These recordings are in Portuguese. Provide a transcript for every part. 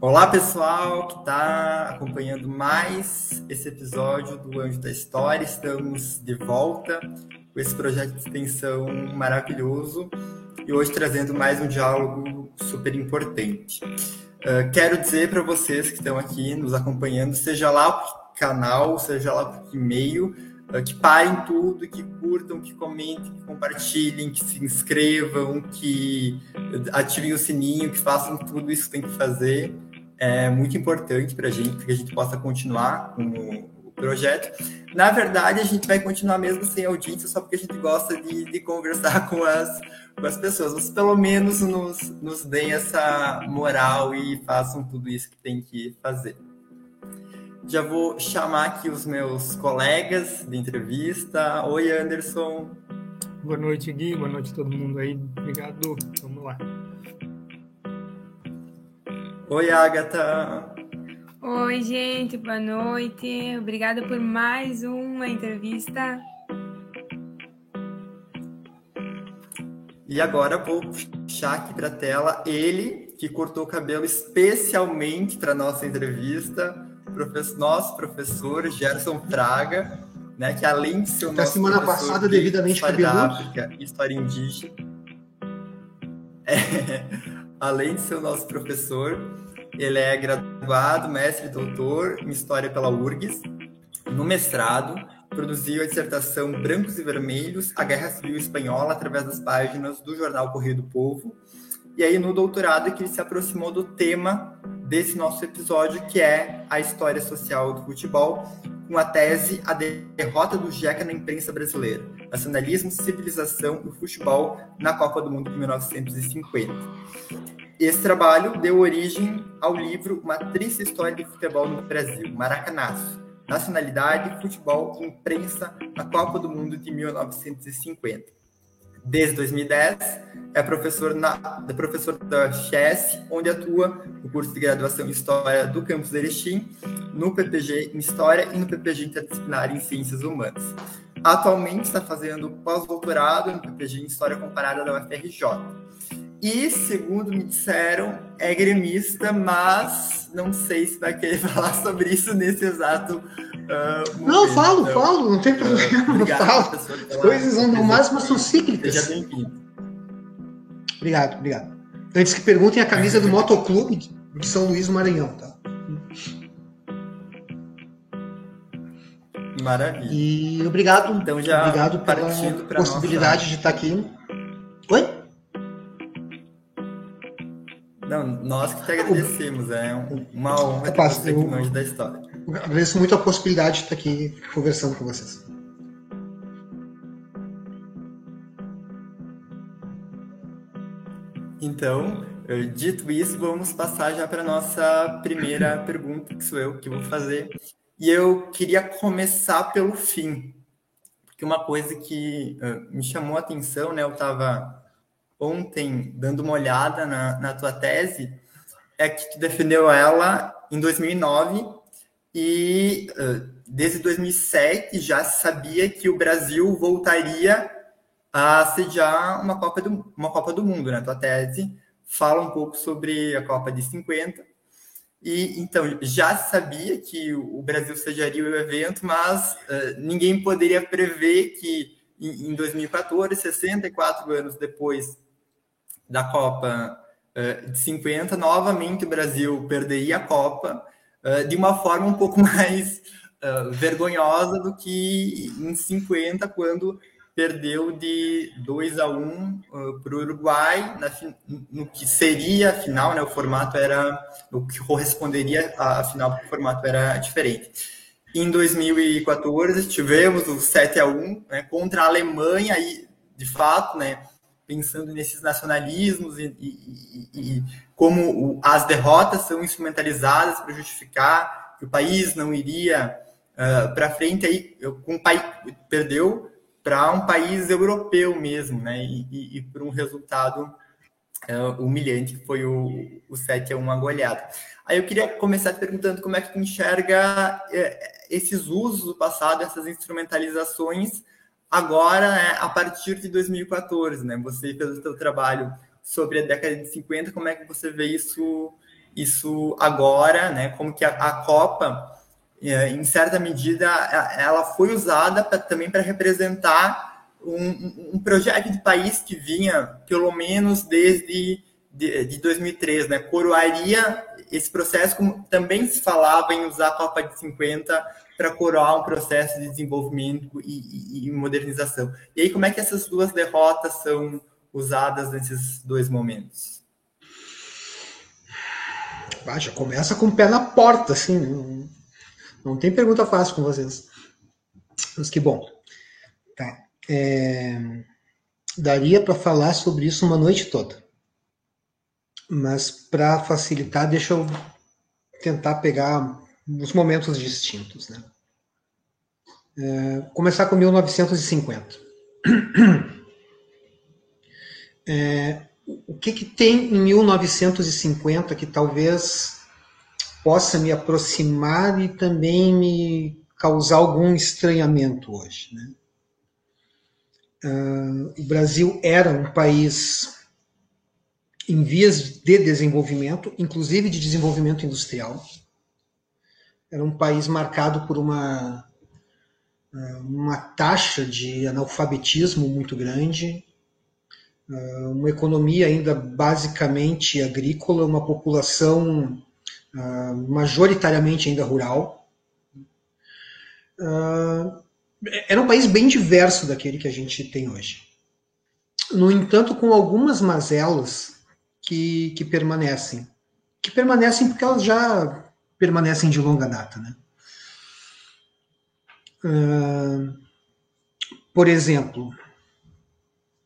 Olá, pessoal que está acompanhando mais esse episódio do Anjo da História. Estamos de volta com esse projeto de extensão maravilhoso e hoje trazendo mais um diálogo super importante. Uh, quero dizer para vocês que estão aqui nos acompanhando, seja lá o canal, seja lá por e-mail, uh, que parem tudo, que curtam, que comentem, que compartilhem, que se inscrevam, que ativem o sininho, que façam tudo isso que tem que fazer é muito importante para a gente, para que a gente possa continuar com o projeto. Na verdade, a gente vai continuar mesmo sem audiência, só porque a gente gosta de, de conversar com as, com as pessoas. Mas pelo menos nos, nos deem essa moral e façam tudo isso que tem que fazer. Já vou chamar aqui os meus colegas de entrevista. Oi, Anderson. Boa noite, Gui. Boa noite a todo mundo aí. Obrigado. Vamos lá. Oi, Agatha. Oi, gente, boa noite. Obrigada por mais uma entrevista. E agora vou puxar aqui para a tela ele que cortou o cabelo especialmente para nossa entrevista, professor, nosso professor Gerson Fraga, né, que além de ser o nosso semana passada devidamente história da África, história indígena, é, além de ser o nosso professor, ele é graduado, mestre e doutor em História pela URGS. No mestrado, produziu a dissertação Brancos e Vermelhos, a Guerra Civil Espanhola, através das páginas do jornal Correio do Povo. E aí, no doutorado, é que ele se aproximou do tema desse nosso episódio, que é a história social do futebol, com a tese A Derrota do Jeca na Imprensa Brasileira, Nacionalismo, Civilização e Futebol na Copa do Mundo de 1950. Esse trabalho deu origem ao livro Uma Triste História do Futebol no Brasil, Maracanaço, Nacionalidade, Futebol e Imprensa na Copa do Mundo de 1950. Desde 2010, é professor, na, é professor da Chess, onde atua no curso de graduação em História do campus de Erechim, no PPG em História e no PPG Interdisciplinar em Ciências Humanas. Atualmente está fazendo pós-doutorado no PPG em História Comparada da UFRJ e, segundo me disseram, é gremista, mas não sei se vai querer falar sobre isso nesse exato uh, Não, falo, então, falo, não tem ah, problema, uh, obrigado, falo. As coisas andam mais, mas são cíclicas. Seja bem-vindo. Obrigado, obrigado. Antes que perguntem a camisa do Motoclube de São Luís, Maranhão, tá? Maravilha. E obrigado, então, já obrigado pela possibilidade nossa... de estar aqui. Oi? Não, nós que te agradecemos, é uma honra ter você aqui longe da história. Agradeço muito a possibilidade de estar aqui conversando com vocês. Então, dito isso, vamos passar já para a nossa primeira pergunta, que sou eu que vou fazer. E eu queria começar pelo fim, porque uma coisa que uh, me chamou a atenção, né? Eu estava ontem, dando uma olhada na, na tua tese, é que tu defendeu ela em 2009 e desde 2007 já sabia que o Brasil voltaria a sediar uma Copa do, uma Copa do Mundo, né? Tua tese fala um pouco sobre a Copa de 50. E então já sabia que o Brasil sediaria o evento, mas uh, ninguém poderia prever que em, em 2014, 64 anos depois da Copa uh, de 50, novamente o Brasil perderia a Copa uh, de uma forma um pouco mais uh, vergonhosa do que em 50, quando perdeu de 2 a 1 para o Uruguai, no que seria a final, né, o formato era, o que corresponderia à final, porque o formato era diferente. Em 2014, tivemos o 7 a 1 né, contra a Alemanha, e de fato, né, pensando nesses nacionalismos e, e, e como o, as derrotas são instrumentalizadas para justificar que o país não iria uh, para frente aí com um país perdeu para um país europeu mesmo, né? E, e para um resultado uh, humilhante que foi o, o 7 a 1 agolhado. Aí eu queria começar te perguntando como é que tu enxerga uh, esses usos do passado, essas instrumentalizações Agora, né, a partir de 2014, né, você fez o seu trabalho sobre a década de 50, como é que você vê isso isso agora, né? Como que a, a Copa, é, em certa medida, ela foi usada pra, também para representar um, um, projeto de país que vinha, pelo menos desde de, de 2003, né? Coroaria esse processo, como também se falava em usar a Copa de 50 para coroar um processo de desenvolvimento e, e, e, modernização. E aí, como é que essas duas derrotas são usadas nesses dois momentos? Ah, já começa com o pé na porta, assim. Não, não tem pergunta fácil com vocês. Mas que bom. Tá. É, daria para falar sobre isso uma noite toda. Mas para facilitar, deixa eu tentar pegar os momentos distintos. Né? É, começar com 1950. É, o que, que tem em 1950 que talvez possa me aproximar e também me causar algum estranhamento hoje? Né? Uh, o Brasil era um país em vias de desenvolvimento, inclusive de desenvolvimento industrial. Era um país marcado por uma, uma taxa de analfabetismo muito grande, uma economia ainda basicamente agrícola, uma população majoritariamente ainda rural. Era um país bem diverso daquele que a gente tem hoje. No entanto, com algumas mazelas que, que permanecem. Que permanecem porque elas já permanecem de longa data. Né? Por exemplo,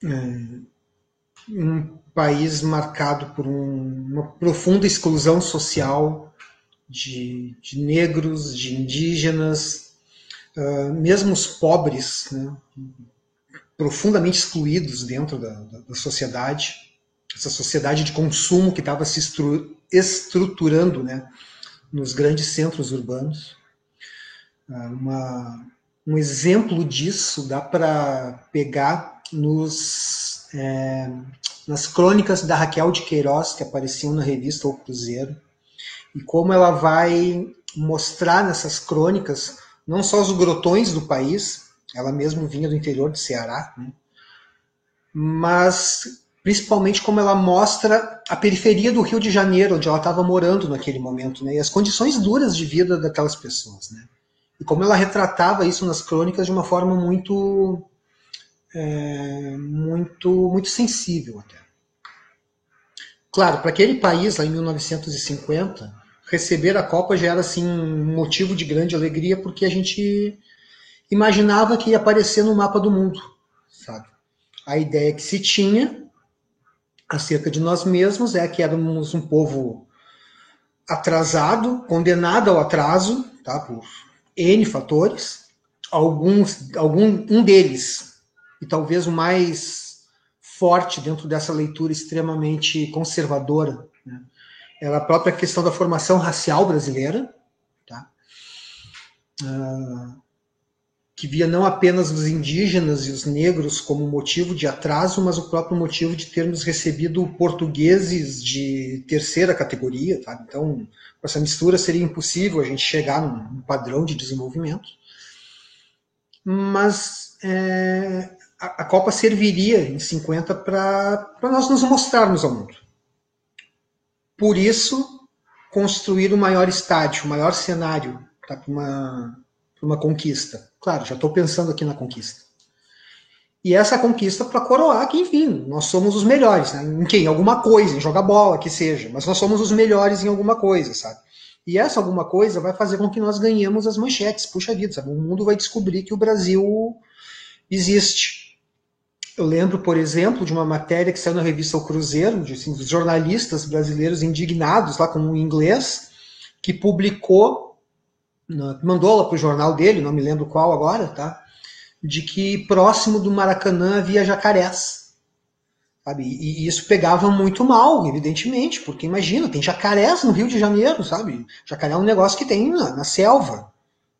uh, um país marcado por um, uma profunda exclusão social de, de negros, de indígenas, mesmo os pobres, né, profundamente excluídos dentro da, da, da sociedade essa sociedade de consumo que estava se estru estruturando né, nos grandes centros urbanos. Ah, uma, um exemplo disso dá para pegar nos, é, nas crônicas da Raquel de Queiroz, que apareciam na revista O Cruzeiro, e como ela vai mostrar nessas crônicas não só os grotões do país, ela mesma vinha do interior do Ceará, né, mas principalmente como ela mostra a periferia do Rio de Janeiro, onde ela estava morando naquele momento, né, e as condições duras de vida daquelas pessoas, né, e como ela retratava isso nas crônicas de uma forma muito, é, muito, muito sensível até. Claro, para aquele país lá em 1950, receber a Copa já era assim um motivo de grande alegria, porque a gente imaginava que ia aparecer no mapa do mundo, sabe? A ideia que se tinha acerca de nós mesmos é que éramos um povo atrasado, condenado ao atraso, tá, por N fatores. Alguns, algum, um deles, e talvez o mais forte dentro dessa leitura extremamente conservadora, né, era a própria questão da formação racial brasileira, tá? Uh, que via não apenas os indígenas e os negros como motivo de atraso, mas o próprio motivo de termos recebido portugueses de terceira categoria. Tá? Então, com essa mistura seria impossível a gente chegar num padrão de desenvolvimento. Mas é, a, a, Copa serviria em 50 para nós nos mostrarmos ao mundo. Por isso, construir o maior estádio, o maior cenário tá, uma, conquista Claro, já estou pensando aqui na conquista. E essa conquista para coroar que, enfim, nós somos os melhores, né? Em quem? Alguma coisa, em jogar bola, que seja. Mas nós somos os melhores em alguma coisa, sabe? E essa alguma coisa vai fazer com que nós ganhemos as manchetes. Puxa vida, sabe? O mundo vai descobrir que o Brasil existe. Eu lembro, por exemplo, de uma matéria que saiu na revista O Cruzeiro, de assim, jornalistas brasileiros indignados lá com o inglês, que publicou mandou lá para o jornal dele, não me lembro qual agora, tá? De que próximo do Maracanã havia jacarés. Sabe? E, isso pegava muito mal, evidentemente, porque imagina, tem jacarés no Rio de Janeiro, sabe? Jacaré é um negócio que tem na, na selva,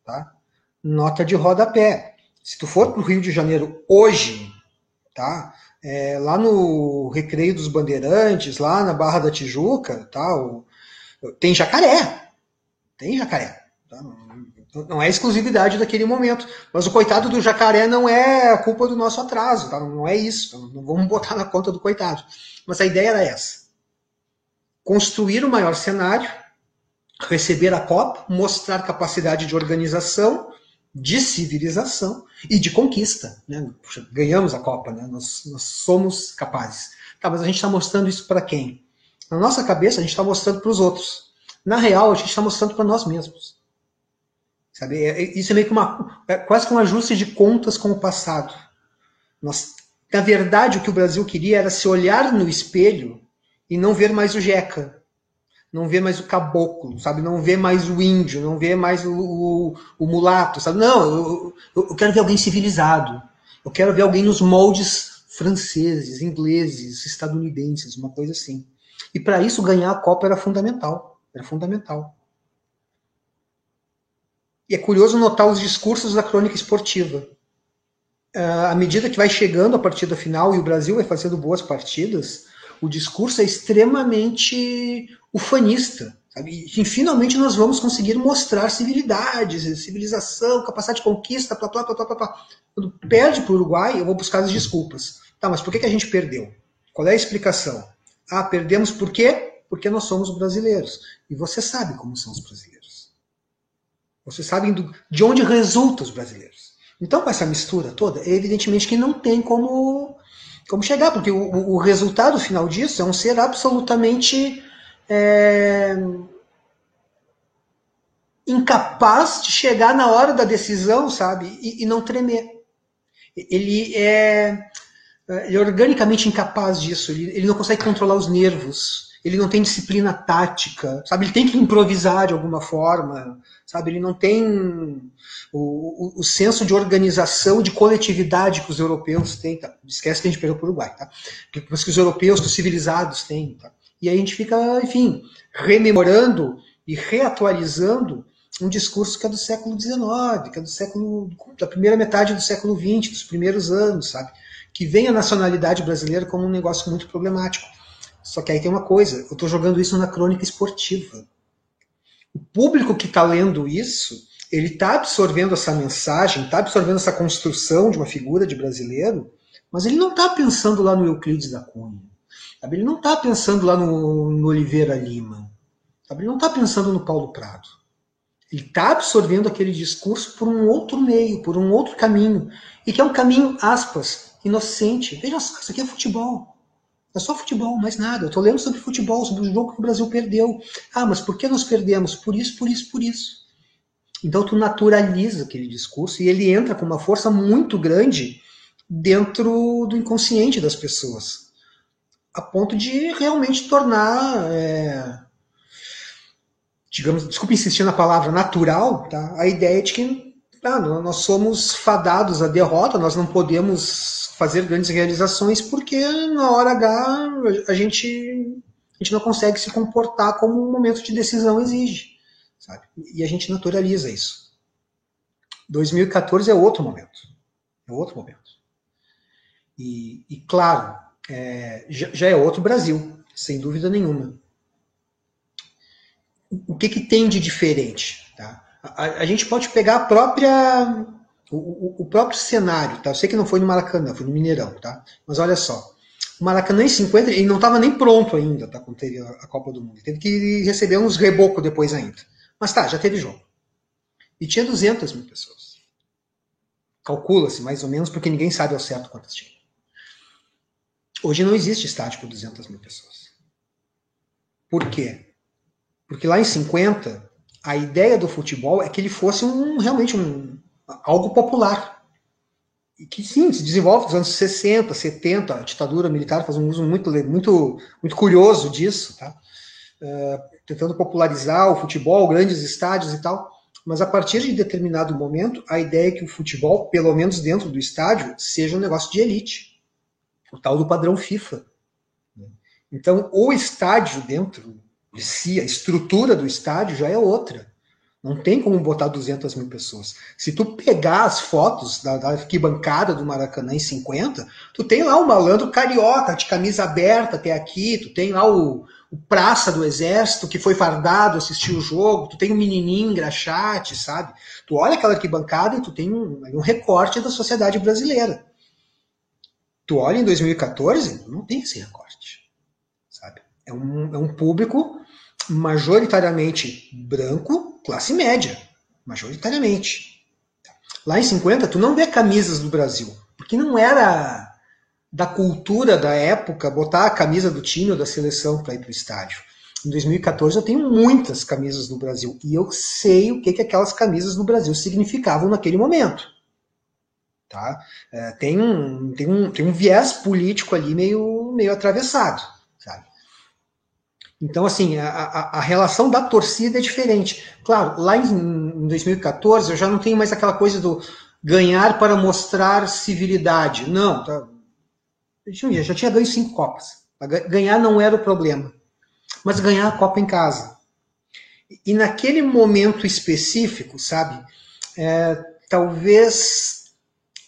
tá? Nota de rodapé. Se tu for para o Rio de Janeiro hoje, tá? É, lá no Recreio dos Bandeirantes, lá na Barra da Tijuca, tá? O, Tem jacaré. Tem jacaré. Tá? Não é exclusividade daquele momento. Mas o coitado do jacaré não é a culpa do nosso atraso. Tá? Não é isso. Não vamos botar na conta do coitado. Mas a ideia era essa. Construir o maior cenário, receber a Copa, mostrar capacidade de organização, de civilização e de conquista. Né? Puxa, ganhamos a Copa, né? nós, nós somos capazes. Tá, mas a gente está mostrando isso para quem? Na nossa cabeça, a gente está mostrando para os outros. Na real, a gente está mostrando para nós mesmos. Sabe? É, é, isso é meio que uma, é quase que um ajuste de contas com o passado. Nós, na verdade, o que o Brasil queria era se olhar no espelho e não ver mais o Jeca, não ver mais o caboclo, sabe? Não ver mais o índio, não ver mais o, o, o mulato, sabe? Não, eu, eu, quero ver alguém civilizado. Eu quero ver alguém nos moldes franceses, ingleses, estadunidenses, uma coisa assim. E para isso ganhar a Copa era fundamental, era fundamental. É curioso notar os discursos da crônica esportiva. Uh, à medida que vai chegando a partida final e o Brasil vai fazendo boas partidas, o discurso é extremamente ufanista. Sabe? E, finalmente nós vamos conseguir mostrar civilidade, civilização, capacidade de conquista, plá, plá, plá, plá, plá. Quando perde para o Uruguai, eu vou buscar as desculpas. Tá, mas por que, que a gente perdeu? Qual é a explicação? Ah, perdemos por quê? Porque nós somos brasileiros. E você sabe como são os brasileiros. Vocês sabem do, de onde resultam os brasileiros. Então, com essa mistura toda, é evidentemente que não tem como, como chegar, porque o, o resultado final disso é um ser absolutamente é, incapaz de chegar na hora da decisão, sabe, e, e não tremer. Ele é, ele é organicamente incapaz disso, ele, ele não consegue controlar os nervos, ele não tem disciplina tática, sabe? Ele tem que improvisar de alguma forma, sabe? Ele não tem o, o, o senso de organização, de coletividade que os europeus têm, tá? Esquece que a gente para o Uruguai, tá? Mas que os europeus, que os civilizados têm, tá? E aí a gente fica, enfim, rememorando e reatualizando um discurso que é do século XIX, que é do século da primeira metade do século XX, dos primeiros anos, sabe? Que vem a nacionalidade brasileira como um negócio muito problemático. Só que aí tem uma coisa, eu estou jogando isso na crônica esportiva. O público que está lendo isso, ele está absorvendo essa mensagem, está absorvendo essa construção de uma figura de brasileiro, mas ele não está pensando lá no Euclides da Cunha. Sabe? Ele não está pensando lá no, no Oliveira Lima. Sabe? Ele não está pensando no Paulo Prado. Ele está absorvendo aquele discurso por um outro meio, por um outro caminho. E que é um caminho, aspas, inocente. Veja só, isso aqui é futebol. É só futebol, mais nada. Eu estou lendo sobre futebol, sobre o jogo que o Brasil perdeu. Ah, mas por que nós perdemos? Por isso, por isso, por isso. Então tu naturaliza aquele discurso e ele entra com uma força muito grande dentro do inconsciente das pessoas, a ponto de realmente tornar, é, digamos, desculpe insistir na palavra natural, tá? A ideia de que ah, nós somos fadados à derrota, nós não podemos fazer grandes realizações porque na hora H a gente, a gente não consegue se comportar como um momento de decisão exige. Sabe? E a gente naturaliza isso. 2014 é outro momento. É outro momento. E, e claro, é, já, já, é outro Brasil, sem dúvida nenhuma. O que, que tem de diferente? A, a, gente pode pegar a própria o, o, próprio cenário, tá? Eu sei que não foi no Maracanã, foi no Mineirão, tá? Mas olha só. O Maracanã em 50, ele não estava nem pronto ainda, tá? Quando teve a Copa do Mundo. Teve que receber uns rebocos depois ainda. Mas tá, já teve jogo. E tinha 200 mil pessoas. Calcula-se mais ou menos, porque ninguém sabe ao certo quantas tinha. Hoje não existe estádio com 200 mil pessoas. Por quê? Porque lá em 50, a ideia do futebol é que ele fosse um, realmente um, algo popular. E que sim, se desenvolve nos anos 60, 70, a ditadura militar faz um uso muito, muito, muito curioso disso, tá? Uh, tentando popularizar o futebol, grandes estádios e tal. Mas a partir de determinado momento, a ideia é que o futebol, pelo menos dentro do estádio, seja um negócio de elite. O tal do padrão FIFA. Então, o estádio dentro de si, a estrutura do estádio já é outra. Não tem como botar 200 mil pessoas. Se tu pegar as fotos da, da arquibancada do Maracanã em 50, tu tem lá o malandro carioca de camisa aberta até aqui, tu tem lá o, o praça do exército que foi fardado assistir o jogo, tu tem o menininho engraxate, sabe? Tu olha aquela arquibancada e tu tem um, um recorte da sociedade brasileira. Tu olha em 2014, não tem esse recorte, sabe? É um, é um público majoritariamente branco, classe média, majoritariamente. Lá em 50, tu não vê camisas do Brasil, porque não era da cultura da época botar a camisa do time ou da seleção para ir para o estádio. Em 2014 eu tenho muitas camisas do Brasil e eu sei o que, que aquelas camisas no Brasil significavam naquele momento. Tá? É, tem, um, tem, um, tem um viés político ali meio, meio atravessado. Então, assim, a, a, a, relação da torcida é diferente. Claro, lá em, em 2014 eu já não tenho mais aquela coisa do ganhar para mostrar civilidade. Não, tá, eu já tinha ganho cinco Copas. Ganhar não era o problema. Mas ganhar a Copa em casa. E naquele momento específico, sabe, é, talvez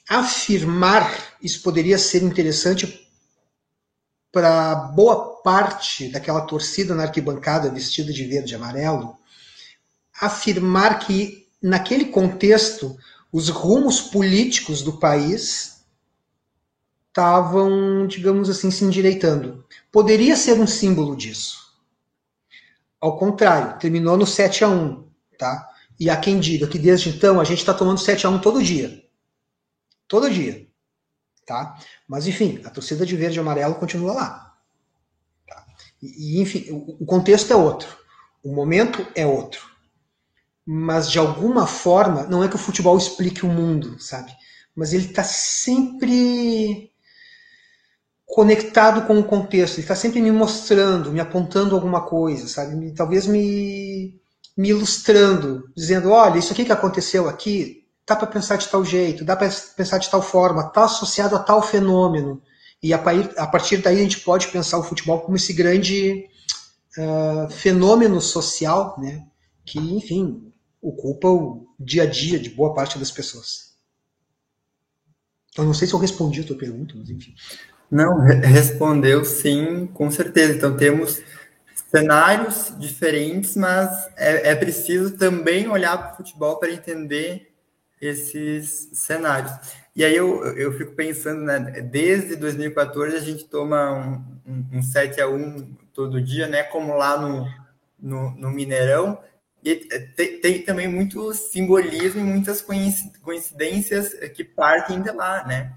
afirmar isso poderia ser interessante para boa parte daquela torcida na arquibancada vestida de verde e amarelo, afirmar que, naquele contexto, os rumos políticos do país estavam, digamos assim, se endireitando. Poderia ser um símbolo disso. Ao contrário, terminou no 7 a 1 tá? E há quem diga que desde então a gente está tomando 7 a 1 todo dia. Todo dia. Tá? Mas, enfim, a torcida de verde e amarelo continua lá. Tá? E, enfim, o, o contexto é outro. O momento é outro. Mas, de alguma forma, não é que o futebol explique o mundo, sabe? Mas ele está sempre conectado com o contexto, ele está sempre me mostrando, me apontando alguma coisa, sabe? Me, talvez me, me ilustrando, dizendo, olha, isso aqui que aconteceu aqui dá para pensar de tal jeito, dá para pensar de tal forma, está associado a tal fenômeno. E a, partir daí a gente pode pensar o futebol como esse grande uh, fenômeno social, né, que, enfim, ocupa o dia a dia de boa parte das pessoas. Eu não sei se eu respondi a tua pergunta, mas enfim. Não, respondeu sim, com certeza. Então temos cenários diferentes, mas é, é preciso também olhar para o futebol para entender esses cenários. E aí eu, eu fico pensando, né, desde 2014 a gente toma um, um, um 7 a 1 todo dia, né, como lá no, no, no Mineirão, e tem, tem, também muito simbolismo e muitas coincidências que partem de lá, né.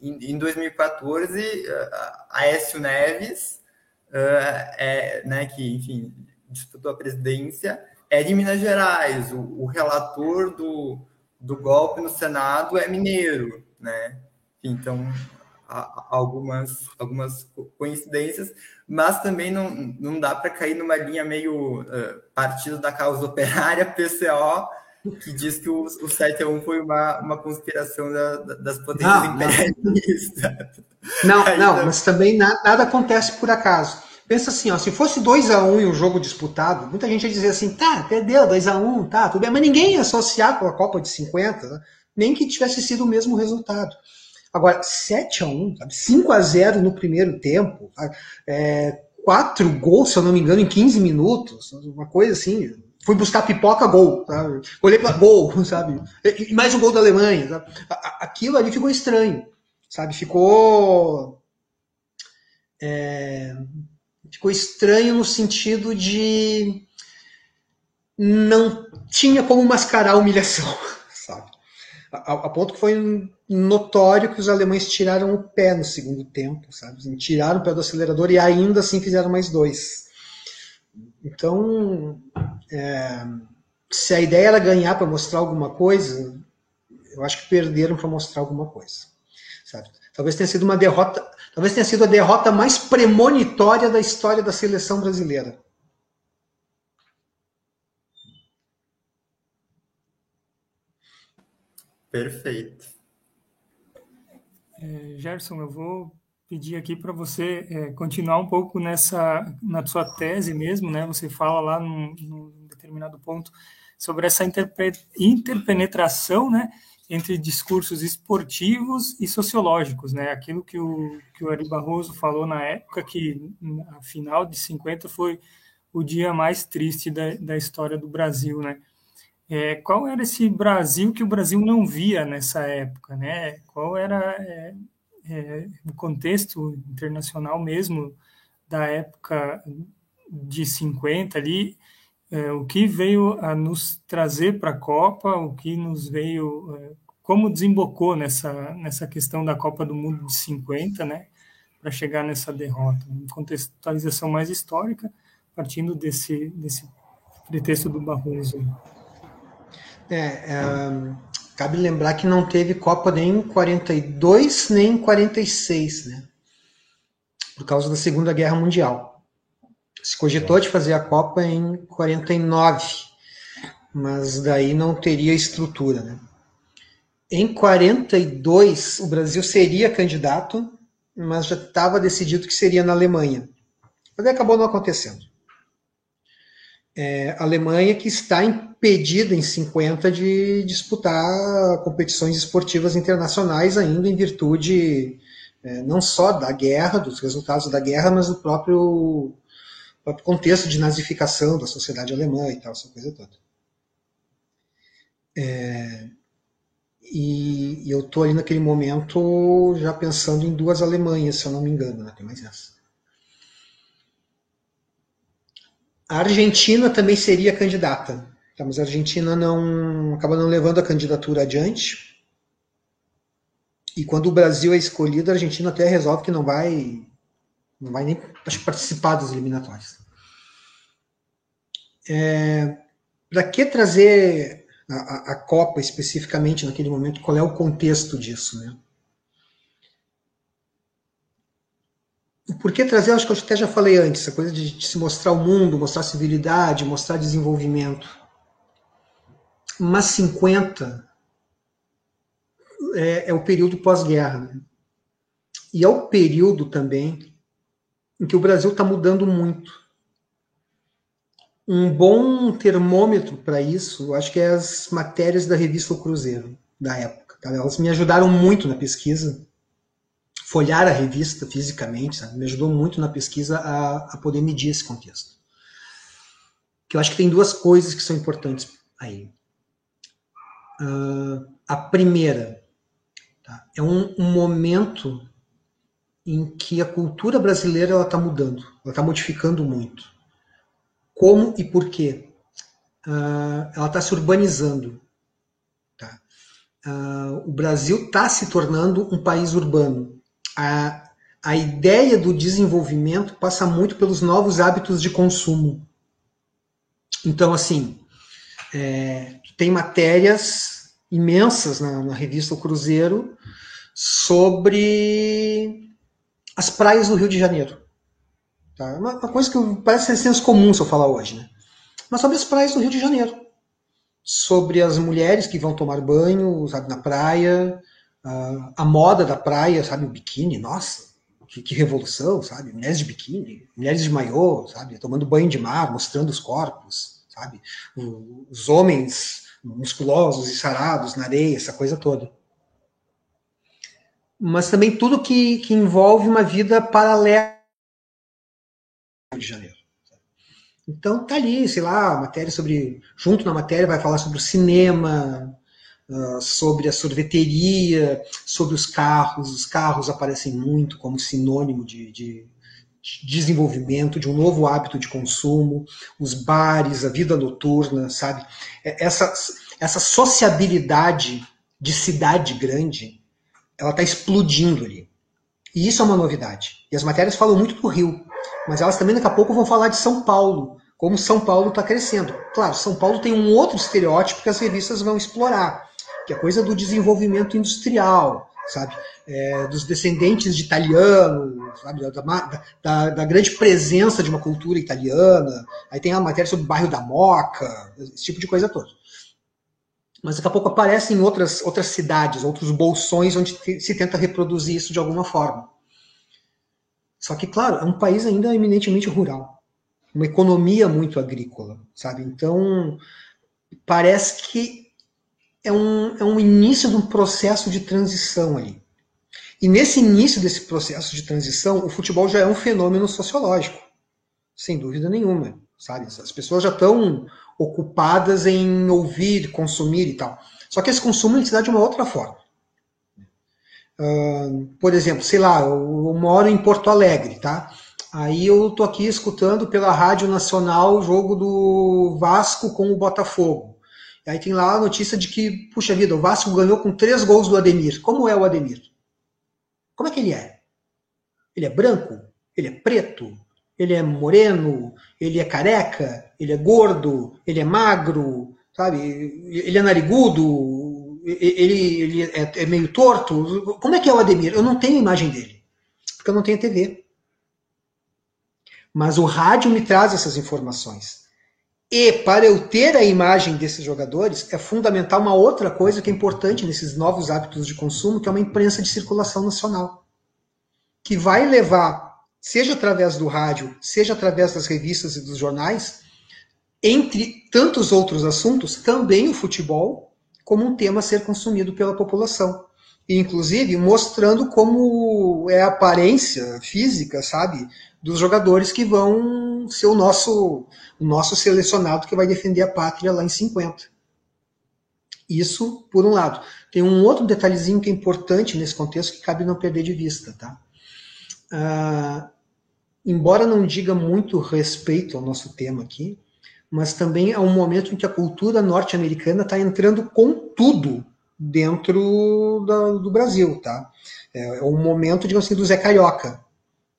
Em, em 2014, a Aécio Neves, uh, é, né, que, enfim, disputou a presidência, é de Minas Gerais, o, o relator do do golpe no Senado é mineiro, né? Então, algumas, algumas coincidências, mas também não, não dá para cair numa linha meio uh, partido da causa operária, PCO, que diz que o, o 7 a 1 foi uma, uma conspiração da, das potências não, imperialistas. Não, não, não, mas também nada, nada acontece por acaso pensa assim, ó, se fosse 2 a 1 um e um jogo disputado, muita gente ia dizer assim, tá, perdeu 2 a 1 um, tá, tudo bem, mas ninguém ia associar com a Copa de 50, né? nem que tivesse sido o mesmo resultado. Agora, 7 a 1 sabe? 5 a 0 no primeiro tempo, é, quatro gols, se eu não me engano, em 15 minutos, uma coisa assim. Fui buscar pipoca, gol, sabe? Olhei para gol, sabe? E mais um gol da Alemanha, sabe? Aquilo ali ficou estranho, sabe? Ficou. É, ficou estranho no sentido de não tinha como mascarar a humilhação, sabe? A, a, ponto que foi notório que os alemães tiraram o pé no segundo tempo, sabe? Assim, tiraram o pé do acelerador e ainda assim fizeram mais dois. Então, é, se a ideia era ganhar para mostrar alguma coisa, eu acho que perderam para mostrar alguma coisa, sabe? Talvez tenha sido uma derrota Talvez tenha sido a derrota mais premonitória da história da seleção brasileira. Perfeito. É, Gerson, eu vou pedir aqui para você é, continuar um pouco nessa na sua tese mesmo, né? Você fala lá num, num determinado ponto sobre essa interpenetração, né, entre discursos esportivos e sociológicos, né? Aquilo que o que o Ari Barroso falou na época que a final de 50 foi o dia mais triste da, da história do Brasil, né? É, qual era esse Brasil que o Brasil não via nessa época, né? Qual era é, é, o contexto internacional mesmo da época de 50 ali, é, o que veio a nos trazer para a Copa, o que nos veio, é, como desembocou nessa, nessa questão da Copa do Mundo de 50, né, para chegar nessa derrota. Uma contextualização mais histórica, partindo desse, desse pretexto do Barroso. É, é, cabe lembrar que não teve Copa nem em 42, nem em 46, né? Por causa da Segunda Guerra Mundial. Se cogitou de fazer a Copa em 49, mas daí não teria estrutura, né? Em 42, o Brasil seria candidato, mas já estava decidido que seria na Alemanha. Mas acabou não acontecendo. É, a Alemanha que está impedida em 50 de disputar competições esportivas internacionais ainda em virtude é, não só da guerra, dos resultados da guerra, mas do próprio, próprio contexto de nazificação da sociedade alemã e tal, essa coisa toda. É, e, eu estou ali naquele momento já pensando em duas Alemanhas, se eu não me engano, né? tem mais essa. A Argentina também seria candidata, tá, mas a Argentina não acaba não levando a candidatura adiante. E quando o Brasil é escolhido, a Argentina até resolve que não vai, não vai nem participar das eliminatórias. É, Para que trazer a, a, Copa especificamente naquele momento? Qual é o contexto disso, né? Por que trazer? Acho que eu até já falei antes, a coisa de, de se mostrar o mundo, mostrar civilidade, mostrar desenvolvimento. Mas 50 é, é o período pós-guerra. Né? E é o período também em que o Brasil está mudando muito. Um bom termômetro para isso, acho que é as matérias da revista O Cruzeiro, da época. Tá? Elas me ajudaram muito na pesquisa folhar a revista fisicamente, sabe? me ajudou muito na pesquisa a, a, poder medir esse contexto. Que eu acho que tem duas coisas que são importantes aí. Uh, a primeira tá? é um, um, momento em que a cultura brasileira ela está mudando, ela está modificando muito. Como e por quê? Uh, ela está se urbanizando. Tá? Uh, o Brasil está se tornando um país urbano a, a ideia do desenvolvimento passa muito pelos novos hábitos de consumo. Então, assim, é, tem matérias imensas na, na revista O Cruzeiro sobre as praias do Rio de Janeiro. Tá? Uma, uma coisa que parece ser senso comum se eu falar hoje, né? Mas sobre as praias do Rio de Janeiro. Sobre as mulheres que vão tomar banho, sabe, na praia, Uh, a moda da praia, sabe, o biquíni, nossa, que, que, revolução, sabe? Mulheres de biquíni, mulheres de maiô, sabe? Tomando banho de mar, mostrando os corpos, sabe? O, os homens musculosos e sarados na areia, essa coisa toda. Mas também tudo que, que envolve uma vida paralela de Janeiro. Então tá ali, sei lá, matéria sobre. Junto na matéria vai falar sobre o cinema, uh, sobre a sorveteria, sobre os carros. Os carros aparecem muito como sinônimo de, de, de desenvolvimento, de um novo hábito de consumo, os bares, a vida noturna, sabe? É, essa, essa sociabilidade de cidade grande, ela está explodindo ali. E isso é uma novidade. E as matérias falam muito do Rio, mas elas também daqui a pouco vão falar de São Paulo, como São Paulo está crescendo. Claro, São Paulo tem um outro estereótipo que as revistas vão explorar, que é coisa do desenvolvimento industrial, sabe? É, dos descendentes de italiano, sabe? Da, da, da, grande presença de uma cultura italiana. Aí tem a matéria sobre o bairro da Moca, esse tipo de coisa toda. Mas daqui a pouco aparecem outras, outras cidades, outros bolsões onde se tenta reproduzir isso de alguma forma. Só que, claro, é um país ainda eminentemente rural. Uma economia muito agrícola, sabe? Então, parece que é um, é um início de um processo de transição ali. E nesse início desse processo de transição, o futebol já é um fenômeno sociológico, sem dúvida nenhuma, sabe? As pessoas já estão ocupadas em ouvir, consumir e tal. Só que esse consumo ele se dá de uma outra forma. Uh, por exemplo, sei lá, eu, eu, moro em Porto Alegre, tá? Aí eu tô aqui escutando pela Rádio Nacional o jogo do Vasco com o Botafogo. Aí tem lá a notícia de que, puxa vida, o Vasco ganhou com três gols do Ademir. Como é o Ademir? Como é que ele é? Ele é branco? Ele é preto? Ele é moreno? Ele é careca? Ele é gordo? Ele é magro? Sabe? Ele é narigudo? Ele, ele é, é meio torto? Como é que é o Ademir? Eu não tenho imagem dele, porque eu não tenho TV. Mas o rádio me traz essas informações. E para eu ter a imagem desses jogadores, é fundamental uma outra coisa que é importante nesses novos hábitos de consumo, que é uma imprensa de circulação nacional. Que vai levar, seja através do rádio, seja através das revistas e dos jornais, entre tantos outros assuntos, também o futebol como um tema a ser consumido pela população. E, inclusive, mostrando como é a aparência física, sabe, dos jogadores que vão ser o nosso, o nosso selecionado que vai defender a pátria lá em 50. Isso, por um lado. Tem um outro detalhezinho que é importante nesse contexto que cabe não perder de vista. Tá? Ah, embora não diga muito respeito ao nosso tema aqui, mas também é um momento em que a cultura norte-americana está entrando com tudo dentro da, do Brasil. Tá? É, é um momento, digamos assim, do Zé Carioca.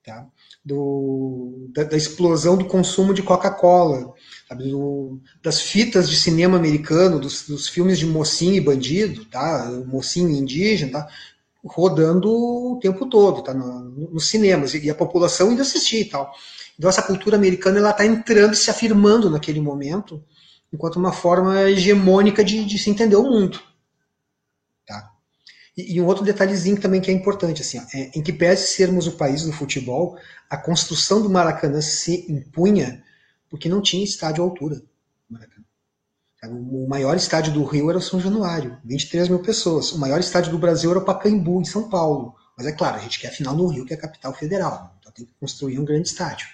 Tá? do, da, da, explosão do consumo de Coca-Cola, das fitas de cinema americano, dos, dos, filmes de mocinho e bandido, tá? mocinho indígena, tá? Rodando o tempo todo, tá? No, nos cinemas, e a população ainda assistia e tal. Então essa cultura americana ela está entrando e se afirmando naquele momento, enquanto uma forma hegemônica de, de se entender o mundo. E, e, um outro detalhezinho também que é importante, assim, ó, é, em que pese sermos o país do futebol, a construção do Maracanã se impunha porque não tinha estádio à altura. O maior estádio do Rio era o São Januário, 23 mil pessoas. O maior estádio do Brasil era o Pacaembu, em São Paulo. Mas é claro, a gente quer a final no Rio, que é a capital federal. Então tem que construir um grande estádio.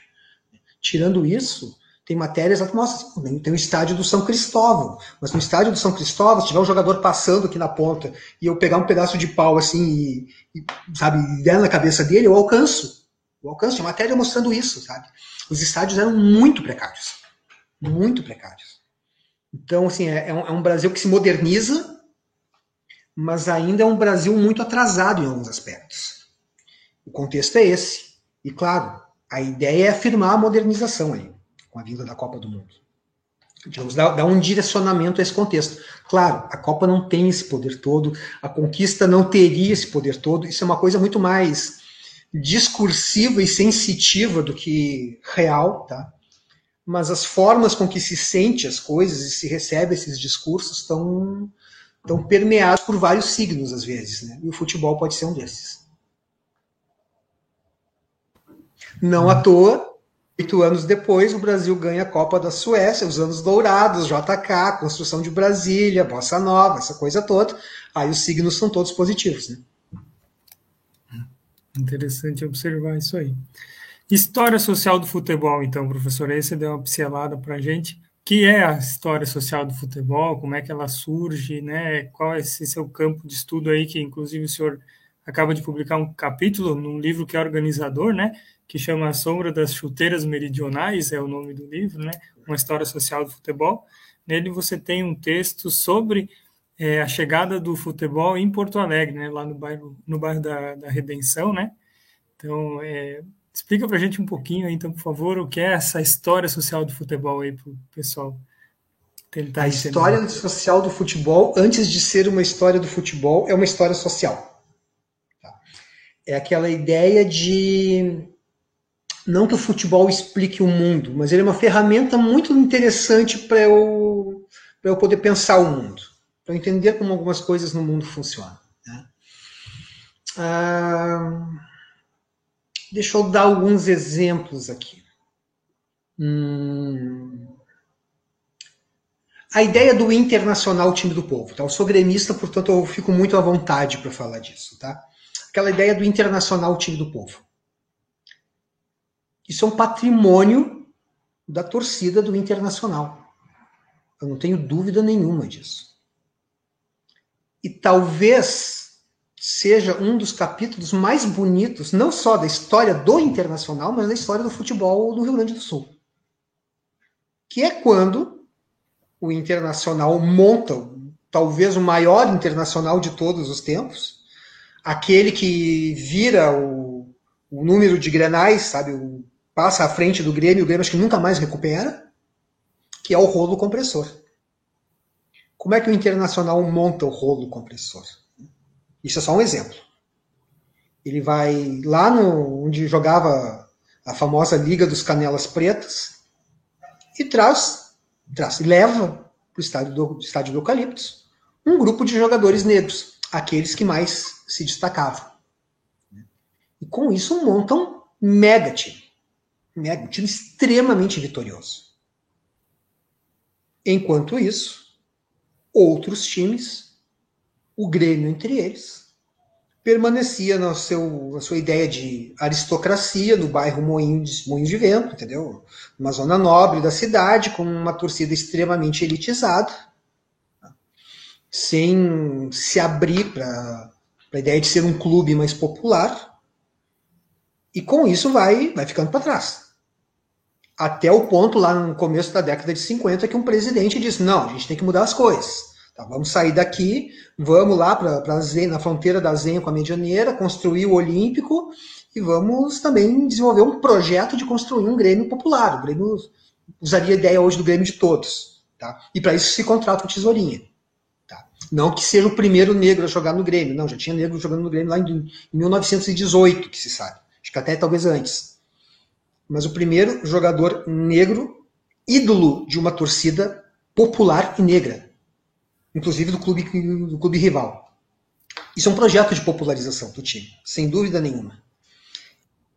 Tirando isso, tem matérias que mostram, assim, tem o estádio do São Cristóvão, mas no estádio do São Cristóvão, se tiver um jogador passando aqui na ponta e eu pegar um pedaço de pau assim e, e sabe, der na cabeça dele, eu alcanço. Eu alcanço, tem matéria mostrando isso, sabe? Os estádios eram muito precários. Muito precários. Então, assim, é, é, um, é um Brasil que se moderniza, mas ainda é um Brasil muito atrasado em alguns aspectos. O contexto é esse. E, claro, a ideia é afirmar a modernização aí com a vinda da Copa do Mundo. Digamos, dá, dá, um direcionamento a esse contexto. Claro, a Copa não tem esse poder todo, a conquista não teria esse poder todo, isso é uma coisa muito mais discursiva e sensitiva do que real, tá? Mas as formas com que se sente as coisas e se recebe esses discursos estão, estão permeados por vários signos, às vezes, né? E o futebol pode ser um desses. Não à toa, Oito anos depois, o Brasil ganha a Copa da Suécia, os anos dourados, JK, construção de Brasília, Bossa Nova, essa coisa toda. Aí os signos são todos positivos. Né? Interessante observar isso aí. História social do futebol, então, professor, aí você deu uma pincelada para a gente. O que é a história social do futebol? Como é que ela surge? Né? Qual é esse seu campo de estudo aí, que inclusive o senhor acaba de publicar um capítulo num livro que é organizador, né? que chama A Sombra das Chuteiras Meridionais, é o nome do livro, né? Uma história social do futebol. Nele você tem um texto sobre é, a chegada do futebol em Porto Alegre, né? Lá no bairro, no bairro da, da Redenção, né? Então, é, explica para a gente um pouquinho, aí, então, por favor, o que é essa história social do futebol aí para o pessoal tentar A entender. história social do futebol, antes de ser uma história do futebol, é uma história social. Tá? É aquela ideia de não que o futebol explique o mundo, mas ele é uma ferramenta muito interessante para eu, eu poder pensar o mundo, para entender como algumas coisas no mundo funcionam. Né? Ah, deixa eu dar alguns exemplos aqui. Hum, a ideia do internacional time do povo. Tá? Eu sou gremista, portanto eu fico muito à vontade para falar disso. Tá? Aquela ideia do internacional time do povo. Isso é um patrimônio da torcida do internacional. Eu não tenho dúvida nenhuma disso. E talvez seja um dos capítulos mais bonitos, não só da história do internacional, mas da história do futebol do Rio Grande do Sul. Que é quando o Internacional monta talvez o maior internacional de todos os tempos, aquele que vira o, o número de grenais, sabe, o, passa à frente do Grêmio, o Grêmio acho que nunca mais recupera, que é o rolo compressor. Como é que o Internacional monta o rolo compressor? Isso é só um exemplo. Ele vai lá no, onde jogava a famosa Liga dos Canelas Pretas e traz traz, leva para o estádio do, estádio do Eucaliptus um grupo de jogadores negros, aqueles que mais se destacavam. E com isso montam um mega time. Mega, um time extremamente vitorioso. Enquanto isso, outros times, o Grêmio entre eles, permanecia na, seu, na sua ideia de aristocracia no bairro Moinhos, Moinhos de Vento, entendeu? Uma zona nobre da cidade, com uma torcida extremamente elitizada, sem se abrir para a ideia de ser um clube mais popular. E com isso vai, vai ficando para trás. Até o ponto, lá no começo da década de 50, que um presidente disse: não, a gente tem que mudar as coisas. Tá, vamos sair daqui, vamos lá para na fronteira da Zenha com a Medianeira, construir o Olímpico e vamos também desenvolver um projeto de construir um Grêmio popular. O Grêmio usaria a ideia hoje do Grêmio de todos. Tá? E para isso se contrata o Tesourinha. Tá? Não que seja o primeiro negro a jogar no Grêmio, não, já tinha negro jogando no Grêmio lá em, em 1918, que se sabe. Acho que até talvez antes. Mas o primeiro jogador negro, ídolo de uma torcida popular e negra inclusive do clube, do clube rival. Isso é um projeto de popularização do time, sem dúvida nenhuma.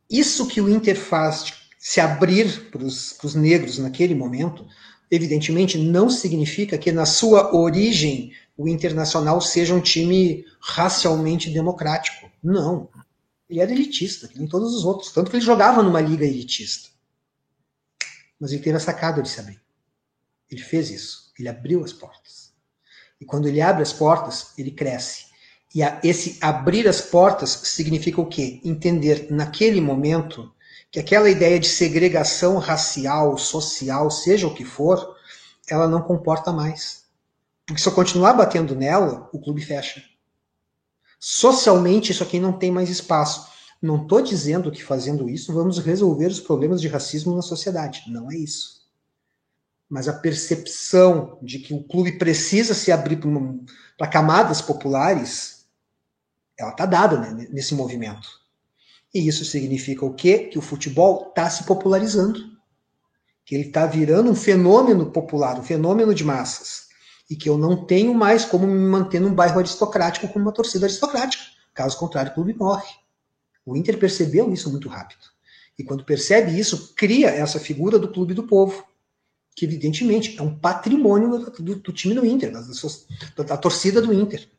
Isso que o Inter faz, se abrir para os negros naquele momento, evidentemente não significa que na sua origem o Internacional seja um time racialmente democrático. Não. Ele era elitista, nem todos os outros. Tanto que ele jogava numa liga elitista. Mas ele teve a sacada de se abrir. Ele fez isso. Ele abriu as portas. E quando ele abre as portas, ele cresce. E a, esse abrir as portas significa o quê? Entender naquele momento que aquela ideia de segregação racial, social, seja o que for, ela não comporta mais. Porque se eu continuar batendo nela, o clube fecha. Socialmente, isso aqui não tem mais espaço. Não estou dizendo que fazendo isso vamos resolver os problemas de racismo na sociedade. Não é isso mas a percepção de que o clube precisa se abrir para camadas populares, ela está dada né, nesse movimento. E isso significa o quê? Que o futebol está se popularizando. Que ele está virando um fenômeno popular, um fenômeno de massas. E que eu não tenho mais como me manter num bairro aristocrático com uma torcida aristocrática. Caso contrário, o clube morre. O Inter percebeu isso muito rápido. E quando percebe isso, cria essa figura do clube do povo que evidentemente é um patrimônio do, do, time do Inter, da, da, da torcida do Inter.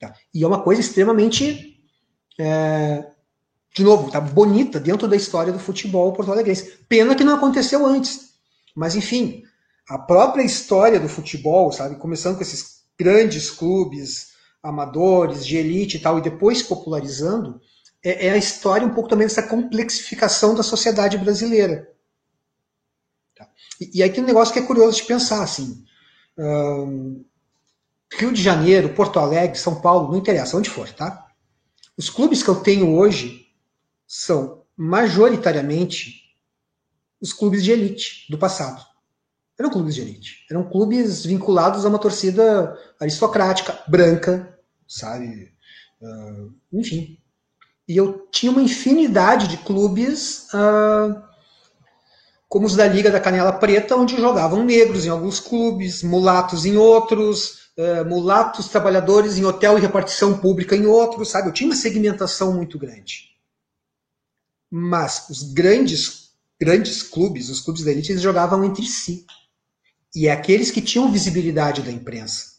Tá? E é uma coisa extremamente, é, de novo, tá bonita dentro da história do futebol porto-alegrense. Pena que não aconteceu antes. Mas, enfim, a própria história do futebol, sabe, começando com esses grandes clubes amadores, de elite e tal, e depois popularizando, é, é a história um pouco também dessa complexificação da sociedade brasileira. E, e tem um negócio que é curioso de pensar, assim. Rio de Janeiro, Porto Alegre, São Paulo, não interessa, onde for, tá? Os clubes que eu tenho hoje são majoritariamente os clubes de elite do passado. Eram clubes de elite. Eram clubes vinculados a uma torcida aristocrática, branca, sabe? Uh, enfim. E eu tinha uma infinidade de clubes uh, como os da Liga da Canela Preta, onde jogavam negros em alguns clubes, mulatos em outros, uh, mulatos trabalhadores em hotel e repartição pública em outros, sabe? Eu tinha uma segmentação muito grande. Mas os grandes, grandes clubes, os clubes da elite, eles jogavam entre si. E é aqueles que tinham visibilidade da imprensa.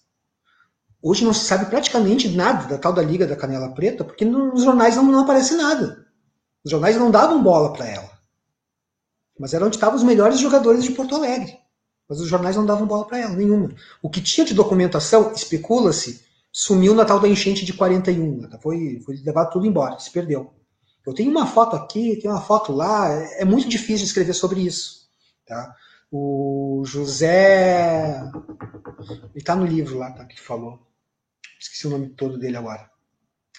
Hoje não se sabe praticamente nada da tal da Liga da Canela Preta, porque nos jornais não, não aparece nada. Os jornais não davam bola para ela. Mas era onde estavam os melhores jogadores de Porto Alegre. Mas os jornais não davam bola para ela, nenhuma. O que tinha de documentação, especula-se, sumiu na tal da enchente de 41. Tá? Foi, foi levado tudo embora, se perdeu. Eu tenho uma foto aqui, tenho uma foto lá, é, é muito difícil escrever sobre isso. Tá? O José. Ele está no livro lá tá, que falou. Esqueci o nome todo dele agora.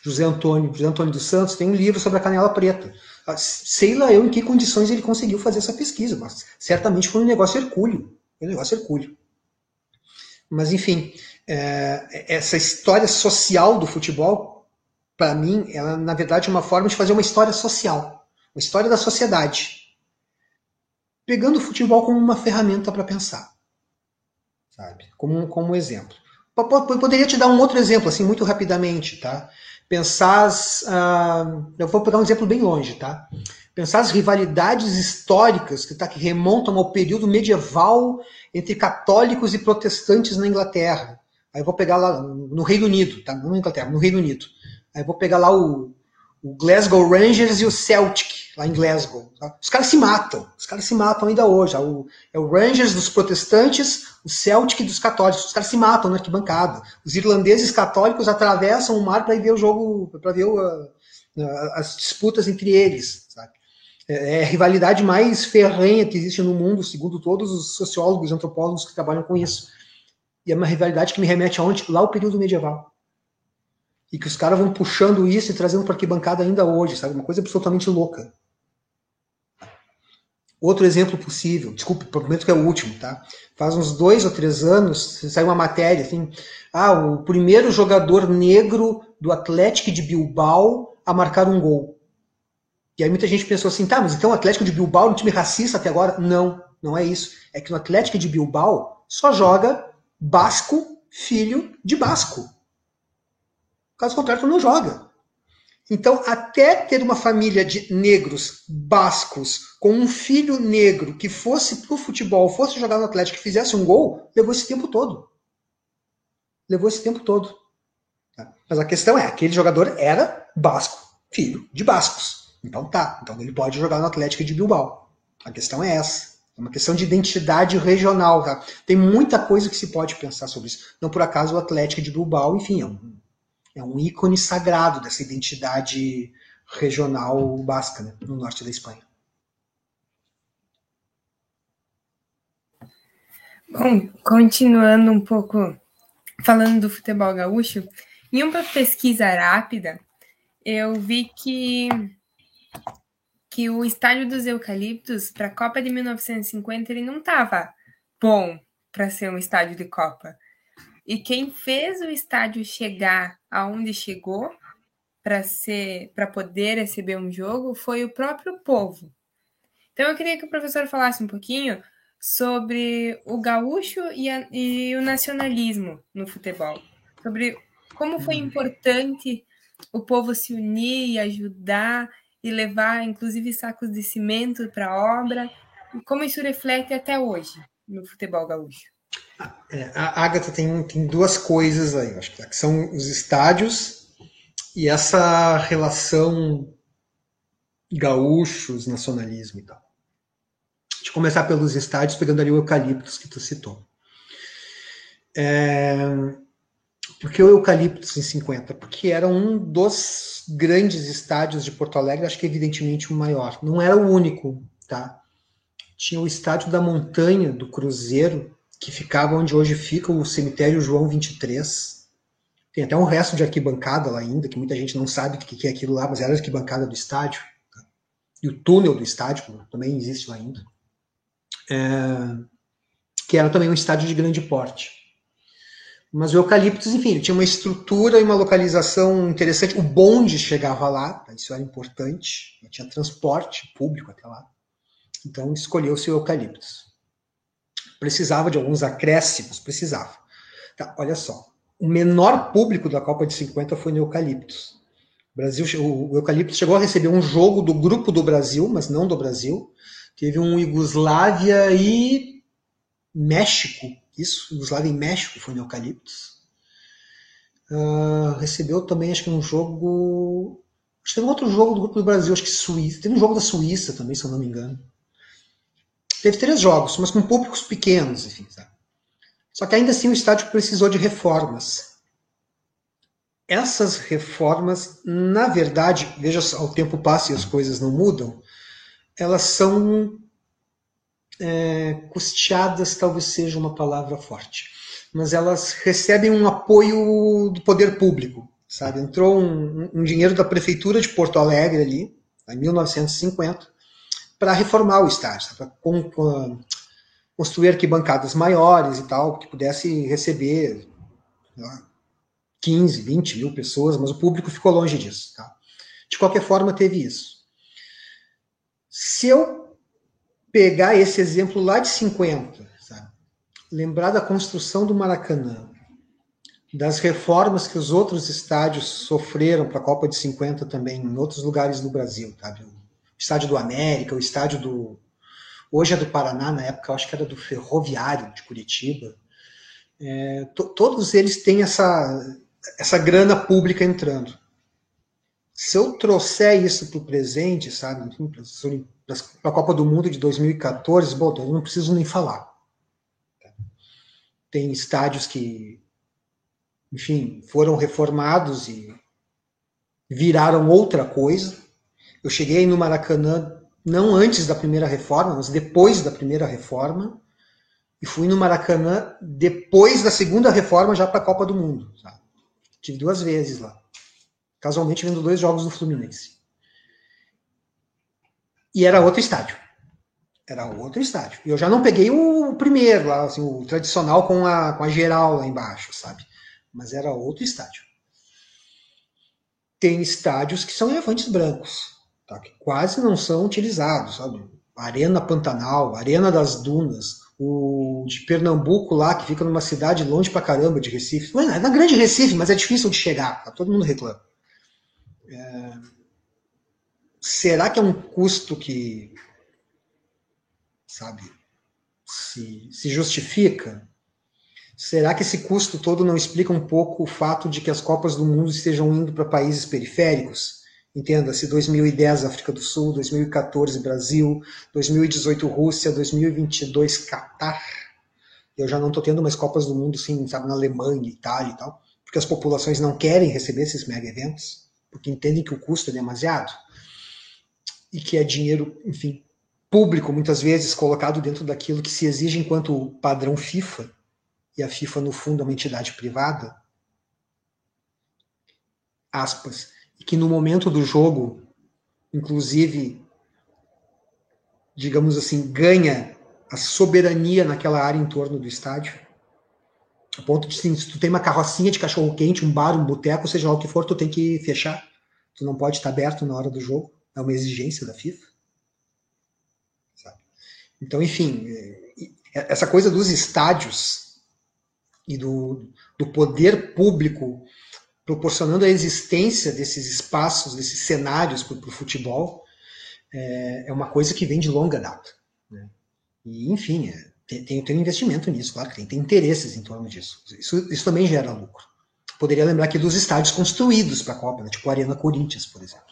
José Antônio, José Antônio dos Santos, tem um livro sobre a canela preta. Ah, sei lá eu em que condições ele conseguiu fazer essa pesquisa, mas certamente foi um negócio hercúleo. Um negócio hercúleo. Mas, enfim, é, essa história social do futebol, para mim, ela na verdade é uma forma de fazer uma história social, uma história da sociedade, pegando o futebol como uma ferramenta para pensar, sabe? Como, como exemplo. Poderia te dar um outro exemplo, assim, muito rapidamente, tá? Pensar as, uh, eu vou pegar um exemplo bem longe, tá? Pensar as rivalidades históricas que, tá, que remontam ao período medieval entre católicos e protestantes na Inglaterra. Aí eu vou pegar lá no Reino Unido, tá? Não na Inglaterra, no Reino Unido. Aí eu vou pegar lá o, o Glasgow Rangers e o Celtic, lá em Glasgow. Tá? Os caras se matam, os caras se matam ainda hoje. É o, é o Rangers dos protestantes, o Celtic dos católicos. Os caras se matam na arquibancada. Os irlandeses católicos atravessam o mar para ver o jogo, para ver o, a, as disputas entre eles. Sabe? É, é a rivalidade mais ferrenha que existe no mundo, segundo todos os sociólogos e antropólogos que trabalham com isso. E é uma rivalidade que me remete aonde? Lá ao período medieval e que os caras vão puxando isso e trazendo para arquibancada ainda hoje, sabe? Uma coisa absolutamente louca. Outro exemplo possível, desculpe, prometo que é o último, tá? Faz uns dois ou três anos, saiu uma matéria assim, ah, o primeiro jogador negro do Atlético de Bilbao a marcar um gol. E aí muita gente pensou assim, tá, mas então o Atlético de Bilbao é um time racista até agora? Não, não é isso. É que no Atlético de Bilbao só joga basco, filho de basco. Caso contrário, tu não joga. Então, até ter uma família de negros bascos com um filho negro que fosse pro futebol, fosse jogar no Atlético e fizesse um gol, levou esse tempo todo. Levou esse tempo todo. Mas a questão é, aquele jogador era basco, filho de bascos. Então tá, então ele pode jogar no Atlético de Bilbao. A questão é essa. É uma questão de identidade regional. Tá? Tem muita coisa que se pode pensar sobre isso. Não por acaso o Atlético de Bilbao, enfim, é um é um ícone sagrado dessa identidade regional basca, né, no norte da Espanha. Bom, continuando um pouco falando do futebol gaúcho, em uma pesquisa rápida, eu vi que que o estádio dos Eucaliptos para a Copa de 1950 ele não estava bom para ser um estádio de Copa. E quem fez o estádio chegar aonde chegou para ser para poder receber um jogo foi o próprio povo. Então eu queria que o professor falasse um pouquinho sobre o gaúcho e, a, e o nacionalismo no futebol, sobre como foi uhum. importante o povo se unir e ajudar e levar, inclusive, sacos de cimento para a obra, e como isso reflete até hoje no futebol gaúcho. É, a Agatha tem, tem duas coisas aí, acho que são os estádios e essa relação gaúchos, nacionalismo e tal. Eu começar pelos estádios, pegando ali o Eucaliptus que tu citou. É, por que o Eucaliptus em 50? Porque era um dos grandes estádios de Porto Alegre, acho que evidentemente o maior. Não era o único, tá? Tinha o estádio da Montanha, do Cruzeiro, que ficava onde hoje fica o cemitério João 23. Tem até um resto de arquibancada lá ainda, que muita gente não sabe o que é aquilo lá, mas era a arquibancada do estádio. Tá? E o túnel do estádio também existe lá ainda. É, que era também um estádio de grande porte. Mas o Eucaliptus, enfim, ele tinha uma estrutura e uma localização interessante. O bonde chegava lá, tá? isso era importante. Tinha transporte público até lá. Então escolheu-se o Eucaliptus precisava de alguns acréscimos, precisava. Tá, olha só, o menor público da Copa de 50 foi no Eucaliptus. O, Brasil, o Eucaliptus chegou a receber um jogo do grupo do Brasil, mas não do Brasil. Teve um Iugoslávia e México, isso, Yugoslávia em México foi no Eucaliptus. Uh, recebeu também, acho que um jogo. Acho que teve um outro jogo do Grupo do Brasil, acho que Suíça. Teve um jogo da Suíça também, se eu não me engano. Teve três jogos, mas com públicos pequenos, enfim. Sabe? Só que ainda assim o estádio precisou de reformas. Essas reformas, na verdade, veja, ao tempo passa e as coisas não mudam, elas são é, custeadas, talvez seja uma palavra forte, mas elas recebem um apoio do poder público, sabe? Entrou um, um dinheiro da prefeitura de Porto Alegre ali, em 1950, para reformar o estádio, para construir arquibancadas maiores e tal, que pudesse receber lá, 15, 20 mil pessoas, mas o público ficou longe disso. Tá? De qualquer forma, teve isso. Se eu pegar esse exemplo lá de 50, sabe? lembrar da construção do Maracanã, das reformas que os outros estádios sofreram para a Copa de 50 também, em outros lugares do Brasil, sabe? Estádio do América, o estádio do. Hoje é do Paraná, na época eu acho que era do Ferroviário de Curitiba. É, todos eles têm essa, essa grana pública entrando. Se eu trouxer isso para o presente, sabe, para a Copa do Mundo de 2014, bom, eu não preciso nem falar. Tem estádios que, enfim, foram reformados e viraram outra coisa eu cheguei no Maracanã não antes da primeira reforma, mas depois da primeira reforma, e fui no Maracanã depois da segunda reforma já para a Copa do Mundo. Sabe? Tive duas vezes lá. Casualmente vendo dois jogos do Fluminense. E era outro estádio. Era outro estádio. E eu já não peguei o primeiro lá, assim, o tradicional com a, com a geral lá embaixo, sabe? Mas era outro estádio. Tem estádios que são elefantes brancos tá? que quase não são utilizados, sabe? Arena Pantanal, Arena das Dunas, o de Pernambuco lá, que fica numa cidade longe pra caramba de Recife. Não é na grande Recife, mas é difícil de chegar, tá? todo mundo reclama. É... Será que é um custo que, sabe, se, se justifica? Será que esse custo todo não explica um pouco o fato de que as Copas do Mundo estejam indo para países periféricos? Entenda-se 2010 África do Sul, 2014 Brasil, 2018 Rússia, 2022 Catar. Eu já não estou tendo mais Copas do Mundo, sim, sabe, na Alemanha, Itália e tal, porque as populações não querem receber esses mega eventos, porque entendem que o custo é demasiado e que é dinheiro, enfim, público, muitas vezes colocado dentro daquilo que se exige enquanto padrão FIFA, e a FIFA, no fundo, é uma entidade privada. Aspas e que no momento do jogo, inclusive, digamos assim, ganha a soberania naquela área em torno do estádio. A ponto de, assim, se tu tem uma carrocinha de cachorro quente, um bar, um boteco, seja lá o que for, tu tem que fechar. Tu não pode estar aberto na hora do jogo. É uma exigência da FIFA. Sabe? Então, enfim, é, essa coisa dos estádios e do, do poder público proporcionando a existência desses espaços, desses cenários para o futebol, é, é, uma coisa que vem de longa data. Né? E, enfim, é, tem, tem, investimento nisso, claro que tem, tem interesses em torno disso. Isso, isso também gera lucro. Poderia lembrar aqui dos estádios construídos para a Copa, né? tipo a Arena Corinthians, por exemplo.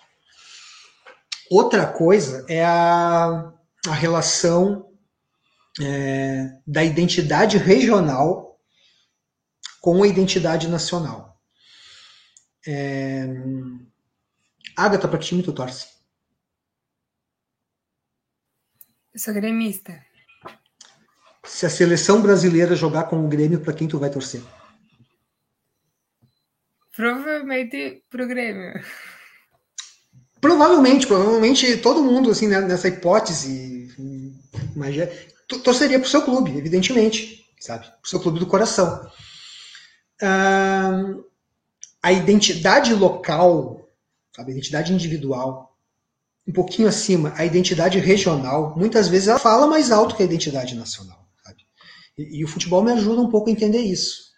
Outra coisa é a, a relação é, da identidade regional com a identidade nacional. É... Agatha, para que time tu torce? Eu sou gremista. Se a seleção brasileira jogar com o Grêmio, para quem tu vai torcer? Provavelmente pro Grêmio. Provavelmente, provavelmente todo mundo, assim, né, nessa hipótese, mas torceria pro seu clube, evidentemente, sabe? Pro seu clube do coração. Ah, a identidade local, sabe, a identidade individual, um pouquinho acima, a identidade regional, muitas vezes ela fala mais alto que a identidade nacional. Sabe? E, e o futebol me ajuda um pouco a entender isso.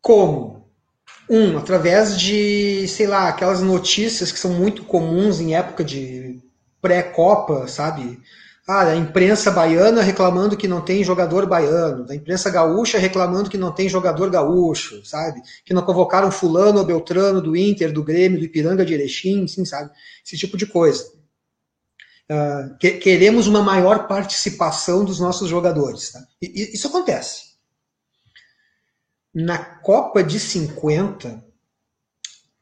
Como? Um, através de, sei lá, aquelas notícias que são muito comuns em época de pré-copa, sabe? Ah, a imprensa baiana reclamando que não tem jogador baiano, da imprensa gaúcha reclamando que não tem jogador gaúcho, sabe? Que não convocaram fulano ou beltrano do Inter, do Grêmio, do Ipiranga de Erechim, assim, sabe? Esse tipo de coisa. Uh, que, queremos uma maior participação dos nossos jogadores. Tá? E, isso acontece. Na Copa de 50,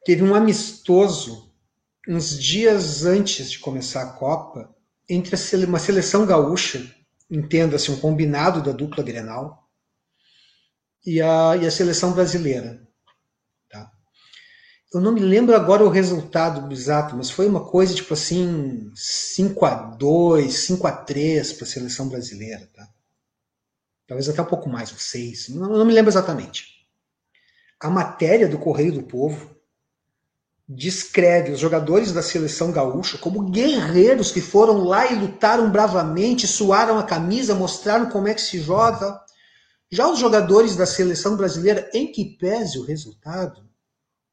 teve um amistoso uns dias antes de começar a Copa entre uma seleção gaúcha, entenda-se um combinado da dupla Grenal, e a, e a seleção brasileira. Tá? Eu não me lembro agora o resultado exato, mas foi uma coisa tipo assim, 5 a 2 5 a 3 para a seleção brasileira. Tá? Talvez até um pouco mais, 6, não, não me lembro exatamente. A matéria do Correio do Povo descreve os jogadores da seleção gaúcha como guerreiros que foram lá e lutaram bravamente, suaram a camisa, mostraram como é que se joga. Já os jogadores da seleção brasileira, em que pese o resultado,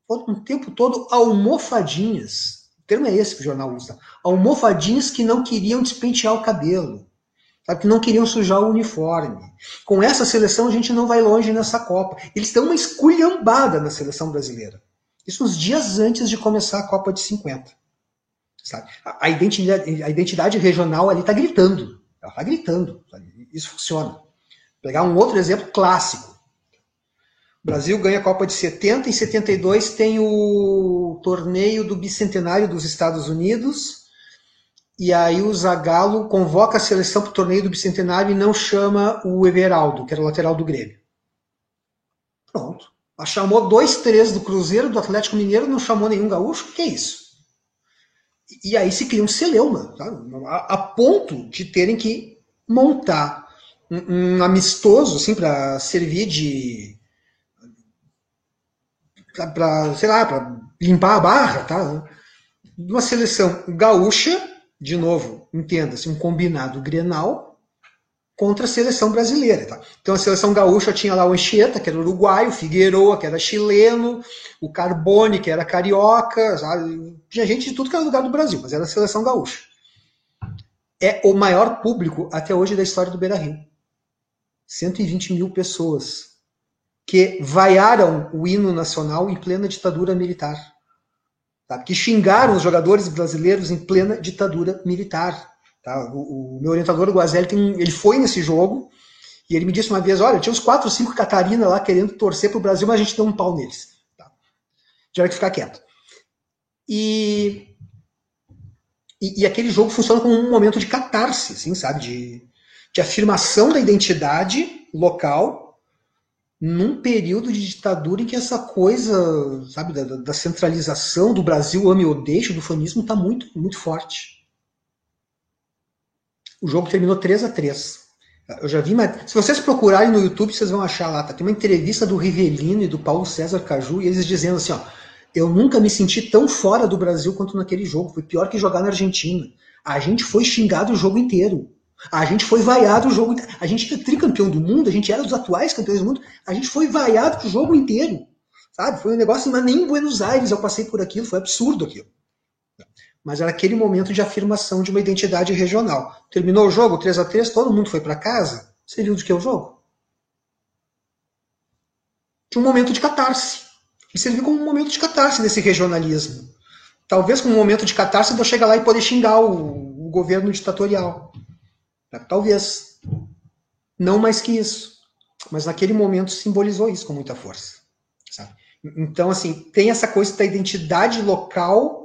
foram o tempo todo almofadinhas. O termo é esse que o jornal usa. Almofadinhas que não queriam despentear o cabelo. Sabe, que não queriam sujar o uniforme. Com essa seleção a gente não vai longe nessa Copa. Eles estão uma esculhambada na seleção brasileira. Isso uns dias antes de começar a Copa de 50. Sabe? A, identidade, a identidade regional ali está gritando. Ela está gritando. Sabe? Isso funciona. Vou pegar um outro exemplo clássico. O Brasil ganha a Copa de 70, em 72 tem o torneio do bicentenário dos Estados Unidos, e aí o Zagallo convoca a seleção para o torneio do bicentenário e não chama o Everaldo, que era o lateral do Grêmio. Pronto. Chamou dois, três do Cruzeiro, do Atlético Mineiro, não chamou nenhum gaúcho. que é isso? E aí se cria um celeuma, a, a, ponto de terem que montar um, um amistoso, assim, para servir de. para, sei lá, para limpar a barra, tá? Uma seleção gaúcha, de novo, entenda-se, um combinado grenal, contra a seleção brasileira. Tá? Então a seleção gaúcha tinha lá o Anchieta, que era uruguaio, o Figueroa, que era chileno, o Carbone, que era carioca, sabe? tinha gente de tudo que era lugar do Brasil, mas era a seleção gaúcha. É o maior público até hoje da história do Beira-Rio. 120 mil pessoas que vaiaram o hino nacional em plena ditadura militar. Tá? Que xingaram os jogadores brasileiros em plena ditadura militar. Tá? O, o, meu orientador, o Guazelli, tem, ele foi nesse jogo e ele me disse uma vez: olha, tinha uns 4 ou 5 Catarina lá querendo torcer para o Brasil, mas a gente deu um pau neles. Tá? Tiveram que ficar quieto. E, e, e, aquele jogo funciona como um momento de catarse, assim, sabe? De, de afirmação da identidade local num período de ditadura em que essa coisa, sabe, da, da centralização do Brasil, ame ou deixe, do fanismo, está muito, muito forte. O jogo terminou 3 a 3 Eu já vi, mas se vocês procurarem no YouTube, vocês vão achar lá. Tá? Tem uma entrevista do Rivelino e do Paulo César Caju, e eles dizendo assim: ó, eu nunca me senti tão fora do Brasil quanto naquele jogo. Foi pior que jogar na Argentina. A gente foi xingado o jogo inteiro. A gente foi vaiado o jogo inteiro. A gente era tricampeão do mundo, a gente era dos atuais campeões do mundo. A gente foi vaiado o jogo inteiro. Sabe? Foi um negócio, mas nem em Buenos Aires eu passei por aquilo, foi absurdo aquilo mas era aquele momento de afirmação de uma identidade regional. Terminou o jogo, 3 a 3 todo mundo foi para casa. Você viu de que é o jogo? De um momento de catarse. E serviu como um momento de catarse desse regionalismo. Talvez como um momento de catarse de eu chegar lá e poder xingar o, o governo ditatorial. Talvez. Não mais que isso. Mas naquele momento simbolizou isso com muita força. Sabe? Então, assim, tem essa coisa da identidade local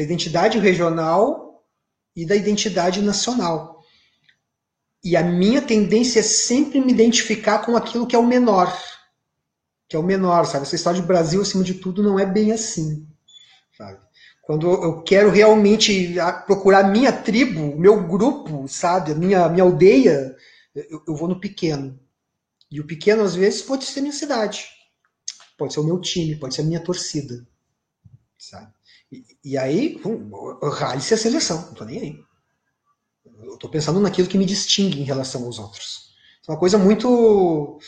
da identidade regional e da identidade nacional. E a minha tendência é sempre me identificar com aquilo que é o menor. Que é o menor, sabe? Essa história de Brasil, acima de tudo, não é bem assim. Sabe? Quando eu quero realmente procurar minha tribo, meu grupo, sabe? A minha, minha aldeia, eu, eu vou no pequeno. E o pequeno, às vezes, pode ser minha cidade. Pode ser o meu time, pode ser a minha torcida. Sabe? E, aí, rale-se a seleção, não tô nem aí. Eu tô pensando naquilo que me distingue em relação aos outros. É uma coisa muito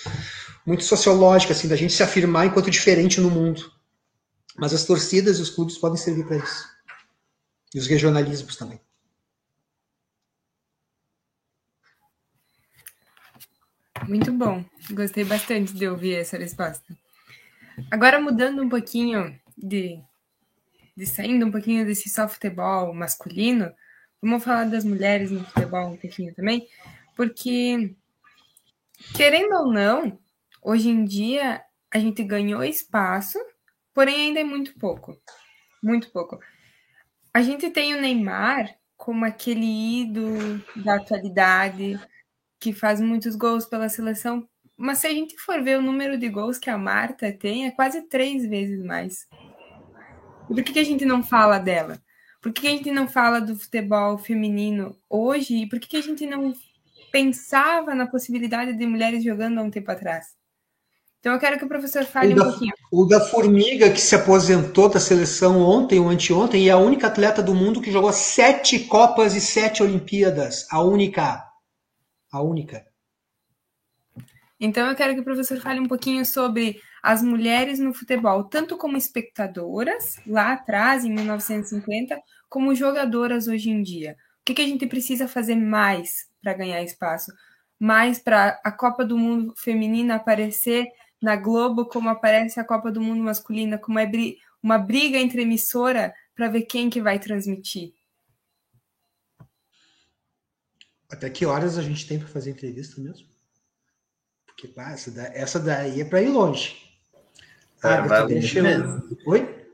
muito sociológica, assim, da gente se afirmar enquanto diferente no mundo. Mas as torcidas e os clubes podem servir para isso. E os regionalismos também. Muito bom. Gostei bastante de ouvir essa resposta. Agora, mudando um pouquinho de, de saindo um pouquinho desse só futebol masculino, vamos falar das mulheres no futebol um pouquinho também, porque, querendo ou não, hoje em dia a gente ganhou espaço, porém ainda é muito pouco. Muito pouco. A gente tem o Neymar como aquele ídolo da atualidade, que faz muitos gols pela seleção, mas se a gente for ver o número de gols que a Marta tem, é quase três vezes mais. Por que, que a gente não fala dela? Por que, que a gente não fala do futebol feminino hoje? E por que, que a gente não pensava na possibilidade de mulheres jogando há um tempo atrás? Então eu quero que o professor fale o da, um pouquinho. O da Formiga, que se aposentou da seleção ontem ou anteontem, e é a única atleta do mundo que jogou sete Copas e sete Olimpíadas. A única a única. Então eu quero que o professor fale um pouquinho sobre as mulheres no futebol, tanto como espectadoras lá atrás, em 1950, como jogadoras hoje em dia. O que, que a gente precisa fazer mais para ganhar espaço? Mais para a Copa do Mundo feminina aparecer na Globo como aparece a Copa do Mundo masculina, como é uma briga entre emissora para ver quem que vai transmitir. Até que horas a gente tem para fazer entrevista mesmo? Porque da, essa daí é para ir longe. É, ah, vai longe eu... mesmo. Oi?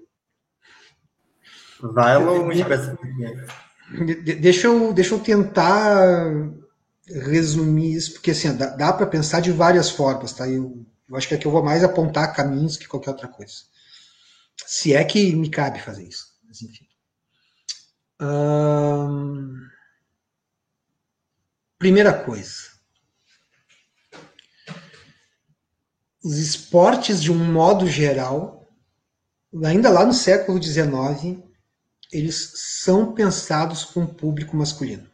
Vai longe com essa deixa eu, deixa eu tentar resumir isso, porque assim, dá, dá para pensar de várias formas, tá? Eu, eu acho que aqui eu vou mais apontar caminhos que qualquer outra coisa. Se é que me cabe fazer isso. Mas enfim. Hum... Primeira coisa. Os esportes, de um modo geral, ainda lá no século XIX, eles são pensados com o público masculino.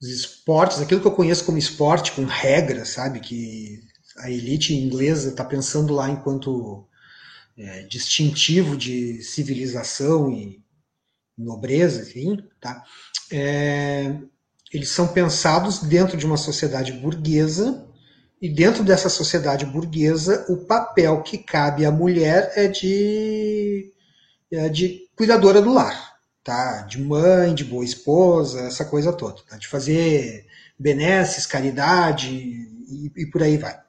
Os esportes, aquilo que eu conheço como esporte, com regras, sabe, que a elite inglesa está pensando lá enquanto é, distintivo de civilização e nobreza, enfim, tá? É, eles são pensados dentro de uma sociedade burguesa e dentro dessa sociedade burguesa o papel que cabe à mulher é de, é de cuidadora do lar, tá? De mãe, de boa esposa, essa coisa toda, tá? de fazer benesses, caridade e, e por aí vai.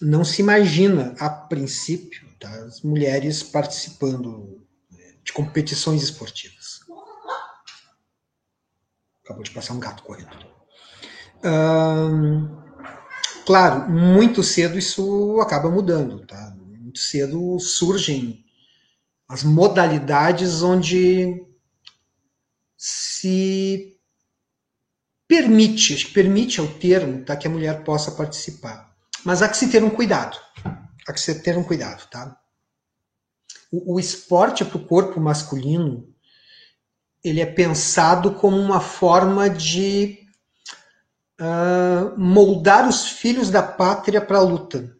Não se imagina a princípio tá? as mulheres participando de competições esportivas. Acabou de passar um gato correndo. Claro, muito cedo isso acaba mudando. Tá? Muito cedo surgem as modalidades onde se permite, acho que permite ao termo, tá, que a mulher possa participar. Mas há que se ter um cuidado. Há que se ter um cuidado, tá? O, o esporte para o corpo masculino ele é pensado como uma forma de uh, moldar os filhos da pátria para a luta.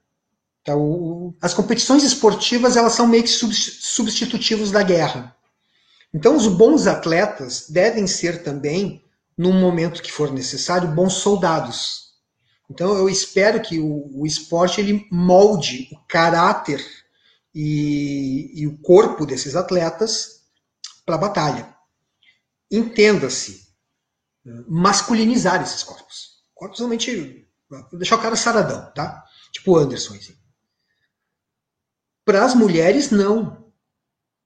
Tá, o, as competições esportivas elas são meio que substitutivos da guerra. Então, os bons atletas devem ser também, num momento que for necessário, bons soldados. Então, eu espero que o, o esporte ele molde o caráter e, e o corpo desses atletas para a batalha entenda-se, masculinizar esses corpos. Corpos realmente. deixar o cara saradão, tá? Tipo Anderson. Assim. Para as mulheres, não.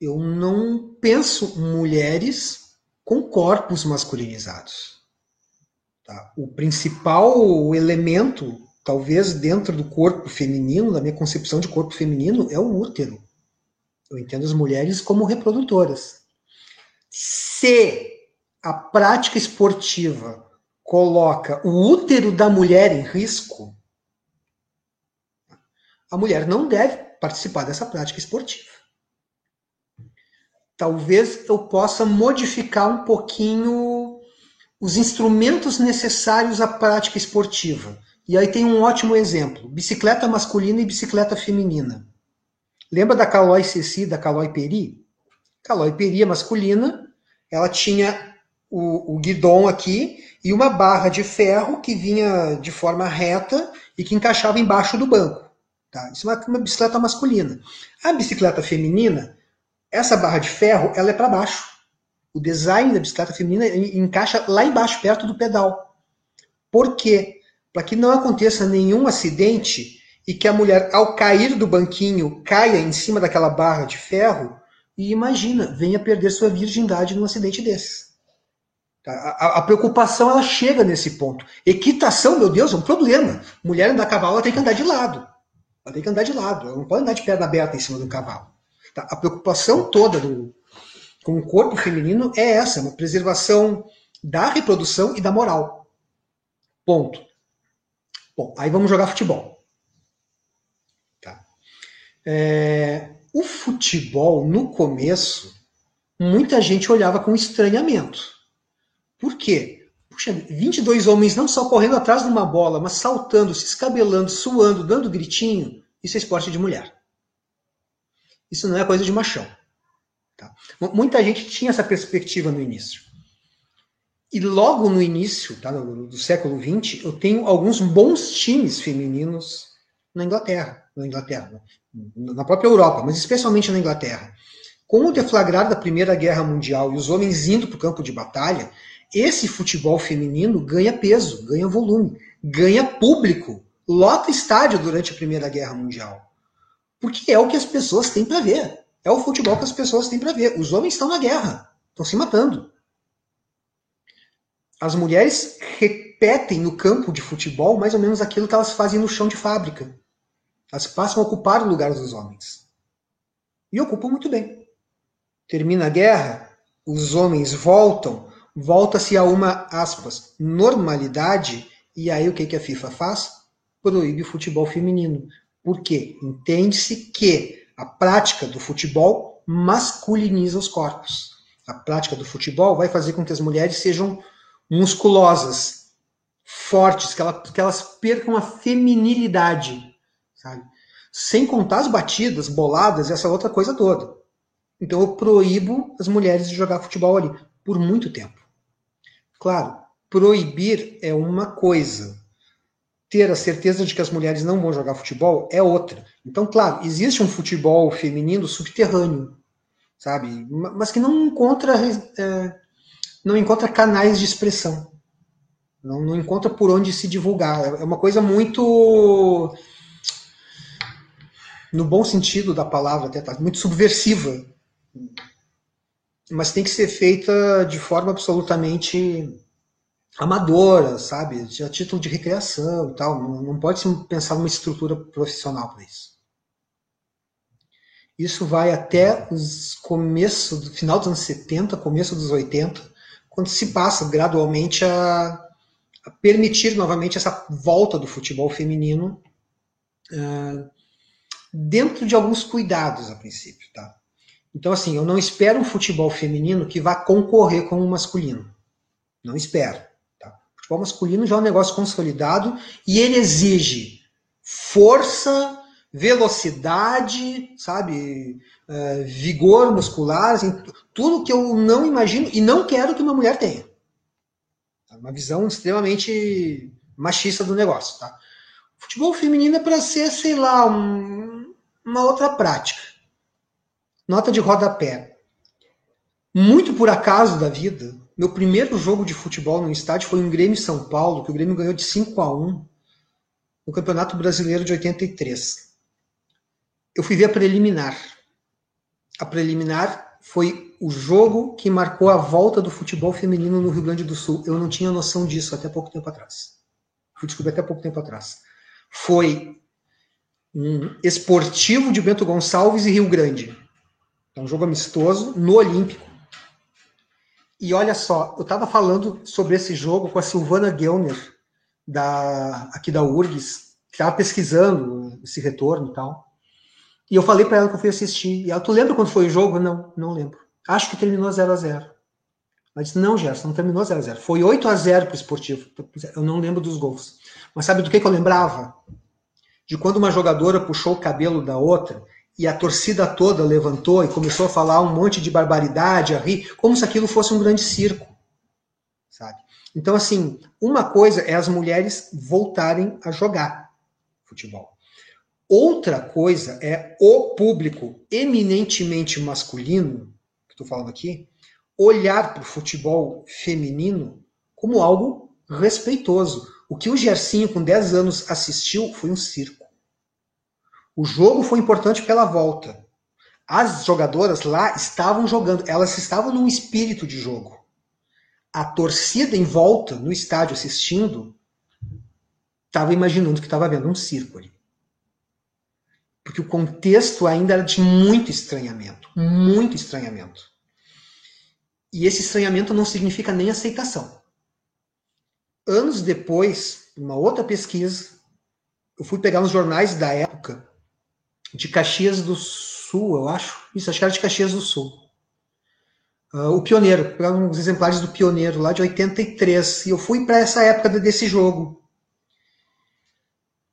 Eu não penso mulheres com corpos masculinizados. Tá? O principal elemento, talvez dentro do corpo feminino, da minha concepção de corpo feminino, é o útero. Eu entendo as mulheres como reprodutoras. Se a prática esportiva coloca o útero da mulher em risco, a mulher não deve participar dessa prática esportiva. Talvez eu possa modificar um pouquinho os instrumentos necessários à prática esportiva. E aí tem um ótimo exemplo: bicicleta masculina e bicicleta feminina. Lembra da Caloi Ceci, da Caloi Peri? Caloi Peri, masculina, ela tinha o, o guidon aqui e uma barra de ferro que vinha de forma reta e que encaixava embaixo do banco. Tá? Isso é uma, uma bicicleta masculina. A bicicleta feminina, essa barra de ferro, ela é para baixo. O design da bicicleta feminina encaixa lá embaixo, perto do pedal. Por quê? Para que não aconteça nenhum acidente e que a mulher, ao cair do banquinho, caia em cima daquela barra de ferro e imagina, venha perder sua virgindade num acidente desse. A, a, preocupação ela chega nesse ponto. Equitação, meu Deus, é um problema. Mulher andar a cavalo ela tem que andar de lado. Ela tem que andar de lado. Ela não pode andar de perna aberta em cima do cavalo. Tá? A preocupação toda do, com o corpo feminino é essa, uma preservação da reprodução e da moral. Ponto. Bom, aí vamos jogar futebol. Tá? É, o futebol, no começo, muita gente olhava com estranhamento. Por quê? Puxa, 22 homens não só correndo atrás de uma bola, mas saltando, se escabelando, suando, dando gritinho. Isso é esporte de mulher. Isso não é coisa de machão. Tá? Muita gente tinha essa perspectiva no início. E logo no início tá, do século XX, eu tenho alguns bons times femininos na Inglaterra, na Inglaterra, na própria Europa, mas especialmente na Inglaterra. Com o deflagrar da Primeira Guerra Mundial e os homens indo para o campo de batalha, esse futebol feminino ganha peso, ganha volume, ganha público, lota estádio durante a Primeira Guerra Mundial. Porque é o que as pessoas têm para ver. É o futebol que as pessoas têm para ver. Os homens estão na guerra, estão se matando. As mulheres repetem no campo de futebol mais ou menos aquilo que elas fazem no chão de fábrica. Elas passam a ocupar o lugar dos homens. E ocupam muito bem. Termina a guerra, os homens voltam volta-se a uma, aspas, normalidade, e aí o que, que a FIFA faz? Proíbe o futebol feminino. Por quê? Entende-se que a prática do futebol masculiniza os corpos. A prática do futebol vai fazer com que as mulheres sejam musculosas, fortes, que, ela, que elas percam a feminilidade, sabe? Sem contar as batidas, boladas, essa outra coisa toda. Então eu proíbo as mulheres de jogar futebol ali por muito tempo. Claro, proibir é uma coisa. Ter a certeza de que as mulheres não vão jogar futebol é outra. Então, claro, existe um futebol feminino subterrâneo, sabe? Mas que não encontra, é, não encontra canais de expressão. Não, não encontra por onde se divulgar. É uma coisa muito no bom sentido da palavra, até tá, muito subversiva mas tem que ser feita de forma absolutamente amadora, sabe? A título de recreação e tal. Não, pode se pensar numa estrutura profissional para isso. Isso vai até os começo do final dos anos 70, começo dos 80, quando se passa gradualmente a, a permitir novamente essa volta do futebol feminino uh, dentro de alguns cuidados a princípio, tá? Então, assim, eu não espero um futebol feminino que vá concorrer com o masculino. Não espero. Tá? O futebol masculino já é um negócio consolidado e ele exige força, velocidade, sabe, uh, vigor muscular, assim, tudo que eu não imagino e não quero que uma mulher tenha. É uma visão extremamente machista do negócio. Tá? O futebol feminino é para ser, sei lá, um, uma outra prática. Nota de rodapé. Muito por acaso da vida, meu primeiro jogo de futebol no estádio foi um Grêmio São Paulo, que o Grêmio ganhou de 5 a 1 no Campeonato Brasileiro de 83. Eu fui ver a preliminar. A preliminar foi o jogo que marcou a volta do futebol feminino no Rio Grande do Sul. Eu não tinha noção disso até pouco tempo atrás. Fui descobrir até pouco tempo atrás. Foi um esportivo de Bento Gonçalves e Rio Grande. É um jogo amistoso no Olímpico. E olha só, eu estava falando sobre esse jogo com a Silvana Gelner, da, aqui da URGS, que estava pesquisando esse retorno e tal. E eu falei para ela que eu fui assistir. E ela, tu lembra quando foi o jogo? Não, não lembro. Acho que terminou 0 a 0 Ela disse, não, Gerson, não terminou 0 a 0 Foi 8 a 0 para o esportivo. Eu não lembro dos gols. Mas sabe do que, que eu lembrava? De quando uma jogadora puxou o cabelo da outra e a torcida toda levantou e começou a falar um monte de barbaridade, a rir, como se aquilo fosse um grande circo. sabe? Então, assim, uma coisa é as mulheres voltarem a jogar futebol. Outra coisa é o público eminentemente masculino, que estou falando aqui, olhar para o futebol feminino como algo respeitoso. O que o Gersinho, com 10 anos, assistiu foi um circo. O jogo foi importante pela volta. As jogadoras lá estavam jogando, elas estavam num espírito de jogo. A torcida em volta, no estádio assistindo, estava imaginando que estava vendo um circo ali. Porque o contexto ainda era de muito estranhamento. Muito estranhamento. E esse estranhamento não significa nem aceitação. Anos depois, uma outra pesquisa, eu fui pegar uns jornais da época de Caxias do Sul, eu acho. Isso, acho que era de Caxias do Sul. Uh, o Pioneiro, pegar uns exemplares do Pioneiro lá de 83. E eu fui para essa época desse jogo.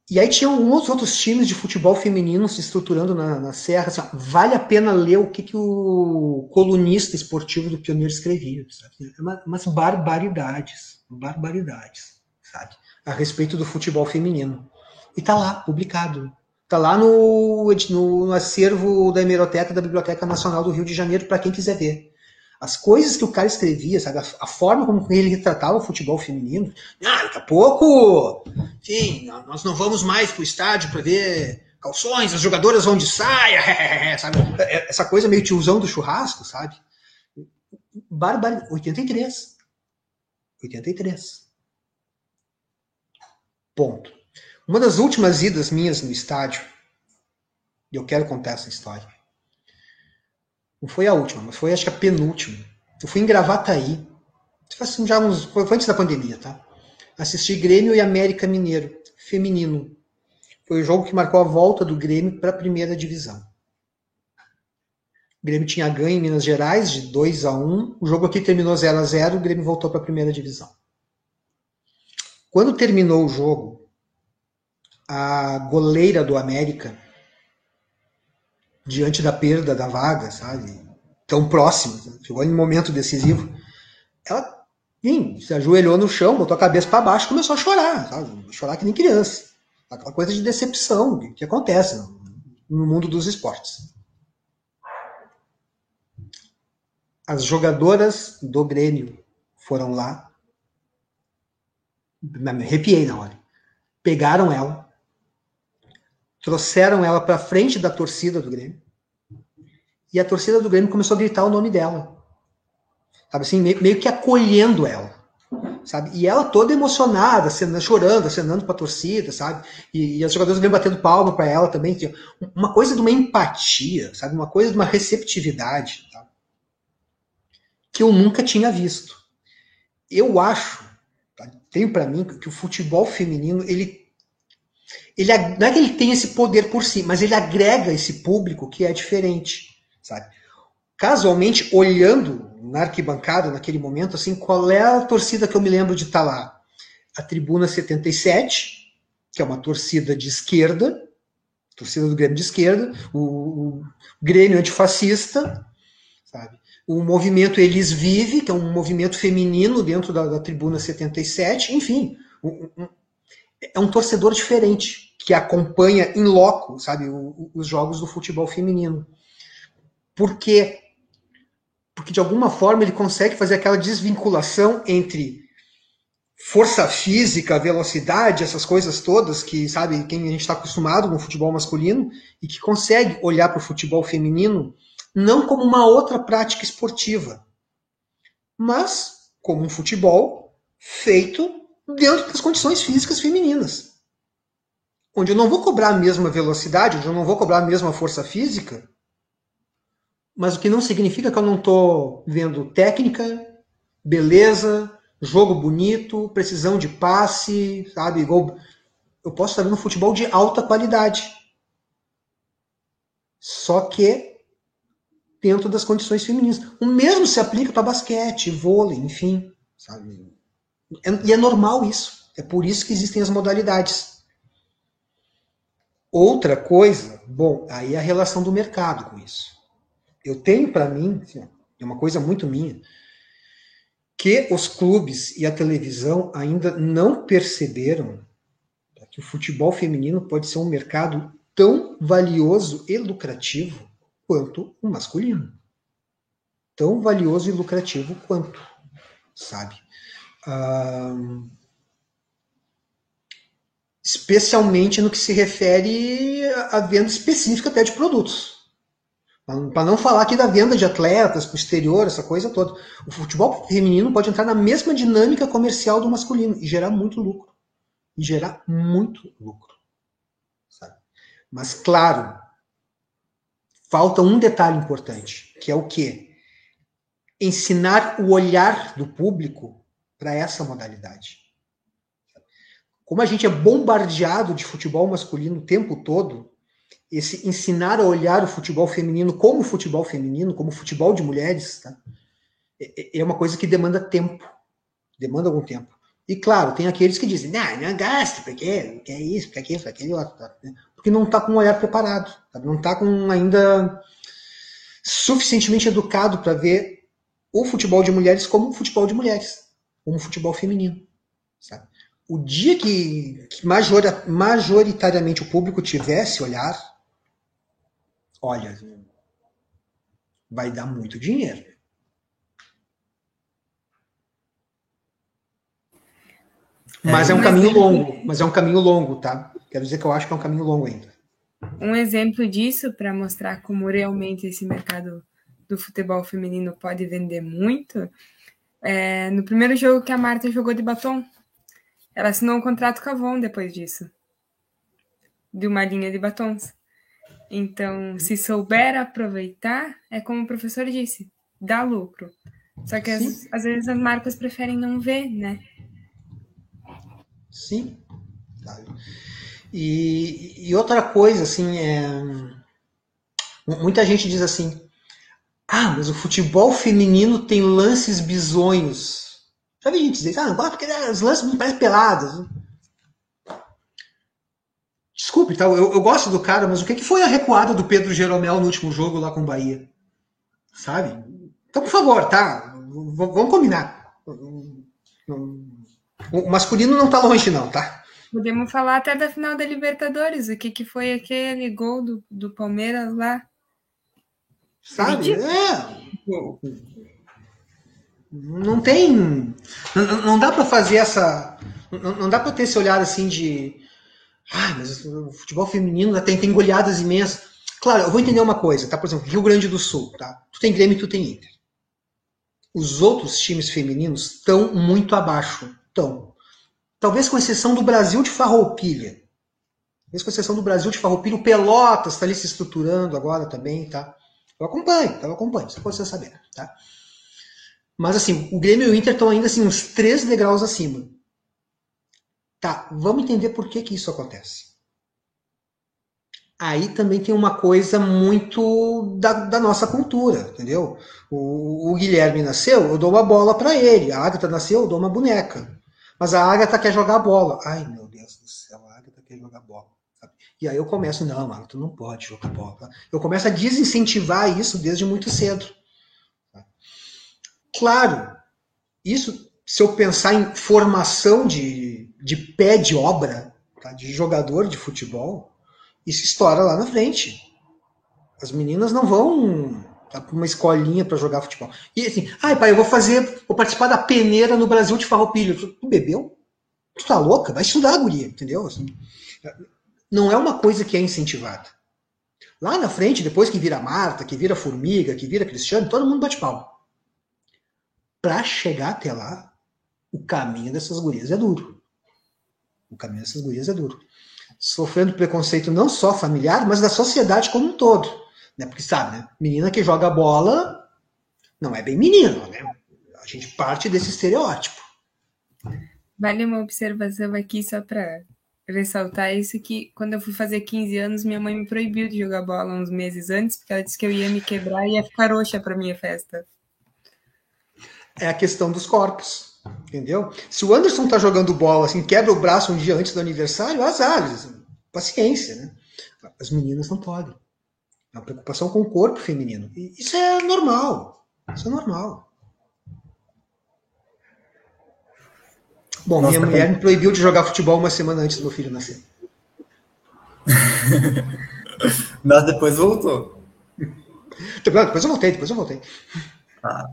E aí tinha alguns outros times de futebol feminino se estruturando na, na Serra. Assim, vale a pena ler o que, que o colunista esportivo do Pioneiro escrevia. Sabe? Uma, umas barbaridades. Barbaridades, sabe? A respeito do futebol feminino. E tá lá, publicado. Tá lá no, no, no acervo da hemeroteca da Biblioteca Nacional do Rio de Janeiro, para quem quiser ver as coisas que o cara escrevia, sabe? A, forma como ele retratava o futebol feminino. Ah, daqui a pouco, enfim, nós não vamos mais pro estádio para ver calções, as jogadoras vão de saia, sabe? É, é, essa coisa meio tiozão do churrasco, sabe? Barbar... 83. 83. Ponto. Uma das últimas idas minhas no estádio, e eu quero contar essa história não foi a última, mas foi acho que a penúltima. Eu fui em Gravataí. Assim, já uns, foi antes da pandemia, tá? Assisti Grêmio e América Mineiro, feminino. Foi o jogo que marcou a volta do Grêmio para a primeira divisão. O Grêmio tinha ganho em Minas Gerais de 2 a 1 O jogo aqui terminou 0 a 0 o Grêmio voltou para a primeira divisão. Quando terminou o jogo, a goleira do América diante da perda da vaga, sabe? Tão próximo, chegou em um momento decisivo. Ela sim, se ajoelhou no chão, botou a cabeça para baixo começou a chorar, sabe? Chorar que nem criança. Aquela coisa de decepção que, que acontece no mundo dos esportes. As jogadoras do Grêmio foram lá, me arrepiei na hora. Pegaram ela, trouxeram ela para frente da torcida do Grêmio. E a torcida do Grêmio começou a gritar o nome dela. Sabe assim, meio, que acolhendo ela. Sabe? E ela toda emocionada, chorando, acenando para a torcida, sabe? E, e os jogadores vêm batendo palma para ela também. Uma coisa de uma empatia, sabe? Uma coisa de uma receptividade, tá? que eu nunca tinha visto. Eu acho, tá? tenho para mim que o futebol feminino ele ele não é que ele tem esse poder por si, mas ele agrega esse público que é diferente, sabe? Casualmente, olhando na arquibancada naquele momento, assim, qual é a torcida que eu me lembro de estar tá lá? A Tribuna 77, que é uma torcida de esquerda, torcida do Grêmio de esquerda, o, o Grêmio antifascista, sabe? O movimento Eles Vive, que é um movimento feminino dentro da, da Tribuna 77, enfim, um, é um torcedor diferente que acompanha em loco, sabe, os jogos do futebol feminino. Por quê? Porque de alguma forma ele consegue fazer aquela desvinculação entre força física, velocidade, essas coisas todas que, sabe, quem a gente está acostumado no futebol masculino e que consegue olhar para o futebol feminino não como uma outra prática esportiva, mas como um futebol feito dentro das condições físicas femininas. Onde eu não vou cobrar a mesma velocidade, onde eu não vou cobrar a mesma força física, mas o que não significa que eu não estou vendo técnica, beleza, jogo bonito, precisão de passe, sabe? Eu posso estar vendo futebol de alta qualidade. Só que dentro das condições femininas. O mesmo se aplica para basquete, vôlei, enfim, sabe? É, e é normal isso. É por isso que existem as modalidades. Outra coisa, bom, aí é a relação do mercado com isso. Eu tenho para mim, assim, é uma coisa muito minha, que os clubes e a televisão ainda não perceberam que o futebol feminino pode ser um mercado tão valioso e lucrativo quanto o masculino. Tão valioso e lucrativo quanto, sabe? Especialmente no que se refere à venda específica até de produtos. Para não falar aqui da venda de atletas para o exterior, essa coisa toda. O futebol feminino pode entrar na mesma dinâmica comercial do masculino e gerar muito lucro. E gerar muito lucro. Sabe? Mas, claro, falta um detalhe importante, que é o quê? Ensinar o olhar do público para essa modalidade. Como a gente é bombardeado de futebol masculino o tempo todo, esse ensinar a olhar o futebol feminino como futebol feminino, como futebol de mulheres, tá? é, é, é uma coisa que demanda tempo, demanda algum tempo. E claro, tem aqueles que dizem, não, não gasta, porque que é isso, porque aquilo, porque aquele outro, tá? porque não está com o olhar preparado, tá? não está com ainda suficientemente educado para ver o futebol de mulheres como futebol de mulheres, como futebol feminino. Sabe? O dia que, que majoritariamente o público tivesse olhar olha, vai dar muito dinheiro. Mas é, é um caminho longo, mas é um caminho longo, tá? Quero dizer que eu acho que é um caminho longo ainda. Um exemplo disso, para mostrar como realmente esse mercado do futebol feminino pode vender muito, é no primeiro jogo que a Marta jogou de batom. Ela assinou um contrato com a Avon depois disso. De uma linha de batons. Então, se souber aproveitar, é como o professor disse, dá lucro. Só que às, às, vezes as marcas preferem não ver, né? Sim. E, e outra coisa, assim, é... muita gente diz assim: ah, mas o futebol feminino tem lances bizonhos. Já vi gente dizer, ah, porque os lances me parecem pelados. Desculpe, tá? eu, eu gosto do cara, mas o que, que foi a recuada do Pedro Jeromel no último jogo lá com o Bahia? Sabe? Então, por favor, tá? V vamos combinar. O masculino não tá longe, não, tá? Podemos falar até da final da Libertadores. O que, que foi aquele gol do, do Palmeiras lá? Sabe? É. Não tem. Não, não dá para fazer essa. Não, não dá para ter esse olhar assim de ah, mas o futebol feminino tem, tem goleadas imensas. Claro, eu vou entender uma coisa, tá? Por exemplo, Rio Grande do Sul, tá? Tu tem Grêmio e tu tem Inter. Os outros times femininos estão muito abaixo. Estão. Talvez com exceção do Brasil de Farroupilha. Talvez com exceção do Brasil de Farroupilha. O Pelotas está ali se estruturando agora também, tá? Eu acompanho, eu acompanho, só pode você saber, tá? Mas assim, o Grêmio e o Inter estão ainda assim uns três degraus acima. Tá, vamos entender por que, que isso acontece. Aí também tem uma coisa muito da, da nossa cultura, entendeu? O, o, Guilherme nasceu, eu dou uma bola para ele. A Agatha nasceu, eu dou uma boneca. Mas a Agatha quer jogar bola. Ai, meu Deus do céu, a Agatha quer jogar bola. E aí eu começo, não, Agatha, não pode jogar bola. Eu começo a desincentivar isso desde muito cedo. Claro, isso se eu pensar em formação de, de pé de obra, tá, de jogador de futebol, isso estoura lá na frente. As meninas não vão tá, para uma escolinha para jogar futebol. E assim, ai pai, eu vou fazer, vou participar da peneira no Brasil de Farroupilha. Tu bebeu? Tu tá louca? Vai estudar, guria, entendeu? Assim, não é uma coisa que é incentivada. Lá na frente, depois que vira Marta, que vira Formiga, que vira Cristiano, todo mundo bate pau. Para chegar até lá, o caminho dessas gurias é duro. O caminho dessas gurias é duro. Sofrendo preconceito não só familiar, mas da sociedade como um todo. Né? Porque sabe, né? menina que joga bola não é bem menina, né? A gente parte desse estereótipo. Vale uma observação aqui só para ressaltar isso que quando eu fui fazer 15 anos, minha mãe me proibiu de jogar bola uns meses antes, porque ela disse que eu ia me quebrar e ia ficar roxa para minha festa. É a questão dos corpos. Entendeu? Se o Anderson tá jogando bola, assim, quebra o braço um dia antes do aniversário, azar. Paciência, né? As meninas não podem. É uma preocupação com o corpo feminino. Isso é normal. Isso é normal. Bom, Nossa, minha mulher me proibiu de jogar futebol uma semana antes do meu filho nascer. Mas depois voltou. Depois eu voltei, depois eu voltei. Ah,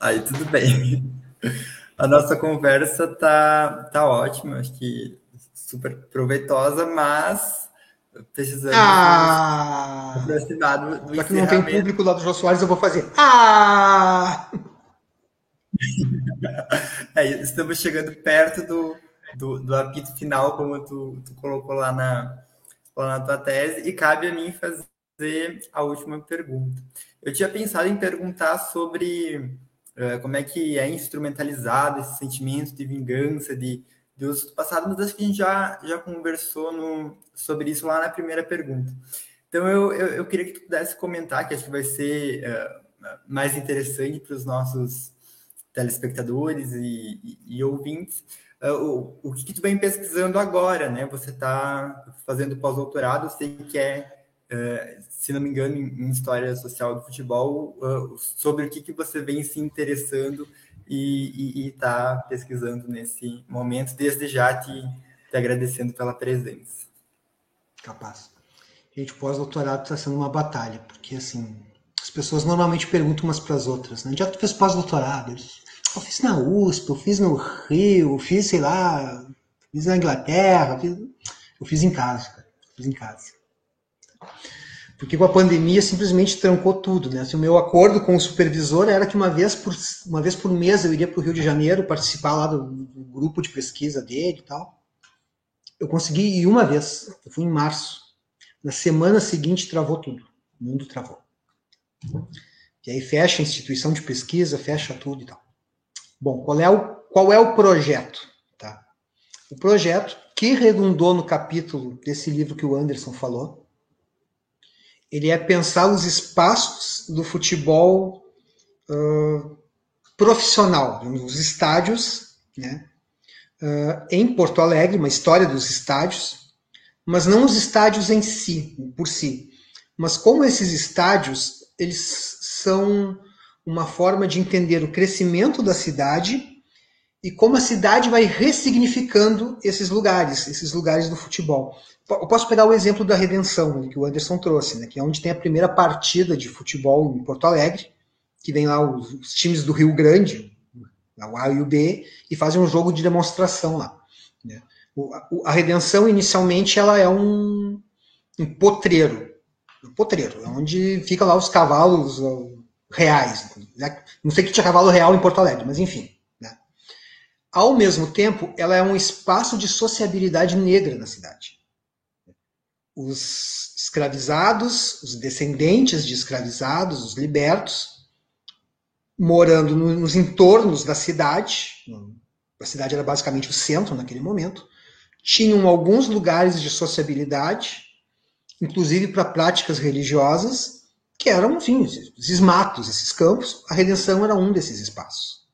aí tudo bem. A nossa conversa tá, tá ótima, acho que super proveitosa, mas precisamos ah, aproximar do, do Já que não tem público lá do Jô Soares, eu vou fazer. Ah! é, estamos chegando perto do, do, do, apito final, como tu, tu colocou lá na, lá na tua tese, e cabe a mim fazer a última pergunta. Eu tinha pensado em perguntar sobre uh, como é que é instrumentalizado esse sentimento de vingança, de, de uso do passado, mas acho que a gente já, já conversou no, sobre isso lá na primeira pergunta. Então, eu, eu, eu, queria que tu pudesse comentar, que acho que vai ser uh, mais interessante para os nossos telespectadores e, e, e ouvintes, uh, o, o que, tu vem pesquisando agora, né? Você está fazendo pós-doutorado, sei que é, uh, se não me engano, em, História Social do Futebol, uh, sobre o que, que você vem se interessando e está pesquisando nesse momento, desde já te, te agradecendo pela presença. Capaz. Gente, pós-doutorado está sendo uma batalha, porque assim, as pessoas normalmente perguntam umas para as outras, né? Que tu fez pós-doutorado? Eu fiz na USP, eu fiz no Rio, eu fiz, sei lá, fiz na Inglaterra, fiz... eu fiz em casa, cara. Fiz em casa. Porque com a pandemia simplesmente trancou tudo, né? Assim, o meu acordo com o supervisor era que uma vez por, uma vez por mês eu iria para o Rio de Janeiro participar lá do, do, grupo de pesquisa dele e tal. Eu consegui ir uma vez, eu fui em março. Na semana seguinte travou tudo. O mundo travou. E aí fecha a instituição de pesquisa, fecha tudo e tal. Bom, qual é o, qual é o projeto? Tá? O projeto, que redundou no capítulo desse livro que o Anderson falou, ele é pensar os espaços do futebol uh, profissional, os estádios, né? Uh, em Porto Alegre, uma história dos estádios, mas não os estádios em si, por si, mas como esses estádios eles são uma forma de entender o crescimento da cidade e como a cidade vai ressignificando esses lugares, esses lugares do futebol. Eu posso pegar o exemplo da Redenção, que o Anderson trouxe, né, que é onde tem a primeira partida de futebol em Porto Alegre, que vem lá os, os times do Rio Grande, o A e o B, e fazem um jogo de demonstração lá. Né. O, a, a Redenção, inicialmente, ela é um, um potreiro, um potreiro, é onde fica lá os cavalos, reais. Né? Não sei que tinha cavalo real em Porto Alegre, mas enfim. Né? Ao mesmo tempo, ela é um espaço de sociabilidade negra na cidade. Os escravizados, os descendentes de escravizados, os libertos, morando no, nos entornos da cidade, a cidade era basicamente o centro naquele momento, tinham alguns lugares de sociabilidade, inclusive para práticas religiosas, que eram, enfim, esses matos, esses campos. A redenção era um desses espaços.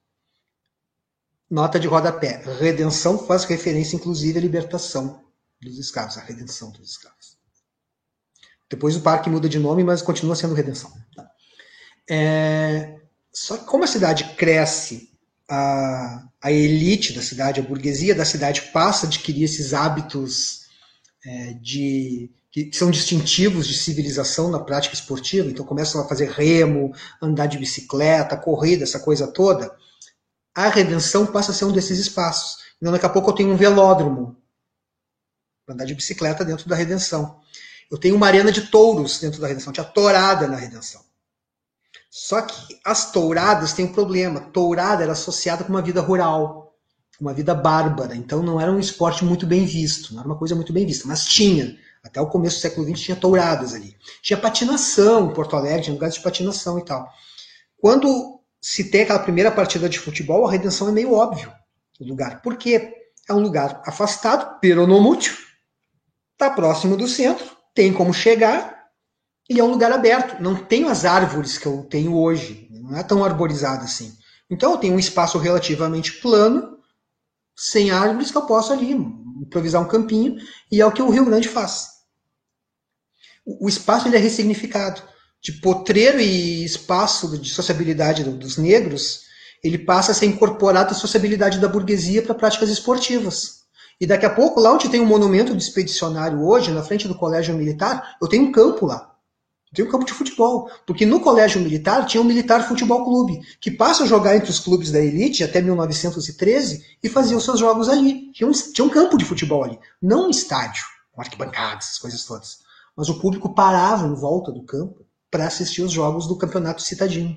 Nota de rodapé: redenção faz referência, inclusive, à libertação dos escravos, à redenção dos escravos. Depois o parque muda de nome, mas continua sendo redenção. Tá? É, só que como a cidade cresce, a, a elite da cidade, a burguesia da cidade passa a adquirir esses hábitos é, de que são distintivos de civilização na prática esportiva, então começam a fazer remo, andar de bicicleta, corrida, essa coisa toda, a redenção passa a ser um desses espaços. Então, daqui a pouco eu tenho um velódromo andar de bicicleta dentro da redenção. Eu tenho uma arena de touros dentro da redenção, tinha tourada na redenção. Só que as touradas têm um problema. Tourada era associada com uma vida rural, uma vida bárbara. Então não era um esporte muito bem visto, não era uma coisa muito bem vista, mas tinha. Até o começo do século XX tinha touradas ali. Tinha patinação em Porto Alegre, tinha lugares de patinação e tal. Quando se tem aquela primeira partida de futebol, a redenção é meio óbvio o lugar. Por quê? É um lugar afastado, peronomútil, está próximo do centro, tem como chegar e é um lugar aberto. Não tem as árvores que eu tenho hoje, não é tão arborizado assim. Então eu tenho um espaço relativamente plano, sem árvores, que eu posso ali improvisar um campinho, e é o que o Rio Grande faz o espaço ele é ressignificado. De potreiro e espaço de sociabilidade dos negros, ele passa a ser incorporado à sociabilidade da burguesia para práticas esportivas. E daqui a pouco, lá onde tem um monumento de expedicionário hoje, na frente do colégio militar, eu tenho um campo lá. Eu tenho um campo de futebol. Porque no colégio militar tinha um militar futebol clube, que passa a jogar entre os clubes da elite até 1913 e fazia os seus jogos ali. Tinha um, tinha um campo de futebol ali. Não um estádio, com arquibancadas, essas coisas todas. Mas o público parava em volta do campo para assistir os jogos do campeonato citadino.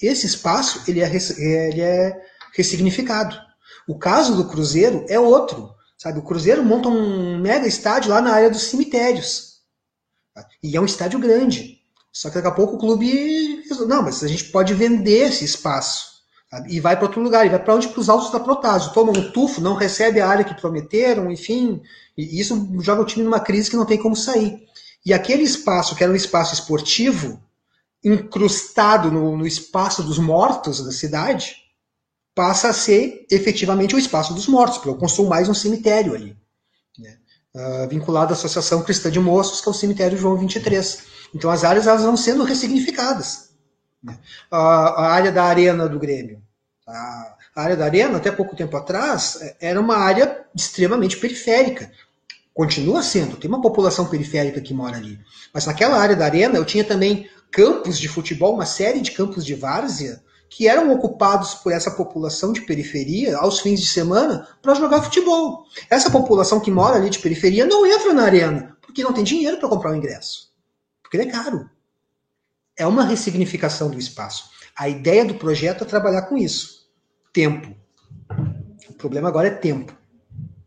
Esse espaço ele é, ele é ressignificado. O caso do Cruzeiro é outro. Sabe? O Cruzeiro monta um mega estádio lá na área dos cemitérios. E é um estádio grande. Só que daqui a pouco o clube. Não, mas a gente pode vender esse espaço. E vai para outro lugar. E vai para onde? Para os altos da Protásio. Toma um tufo, não recebe a área que prometeram, enfim. E isso joga o time numa crise que não tem como sair. E aquele espaço, que era um espaço esportivo, incrustado no, no espaço dos mortos da cidade, passa a ser efetivamente o espaço dos mortos, porque eu construo mais um cemitério ali, né? uh, vinculado à Associação Cristã de Moços, que é o cemitério João 23. Então as áreas elas vão sendo ressignificadas. Né? Uh, a área da arena do Grêmio. A, área da arena, até pouco tempo atrás, é, era uma área extremamente periférica. Continua sendo, tem uma população periférica que mora ali. Mas naquela área da arena eu tinha também campos de futebol, uma série de campos de várzea, que eram ocupados por essa população de periferia aos fins de semana para jogar futebol. Essa população que mora ali de periferia não entra na arena, porque não tem dinheiro para comprar o ingresso. Porque ele é caro. É uma ressignificação do espaço. A ideia do projeto é trabalhar com isso. Tempo. O problema agora é tempo.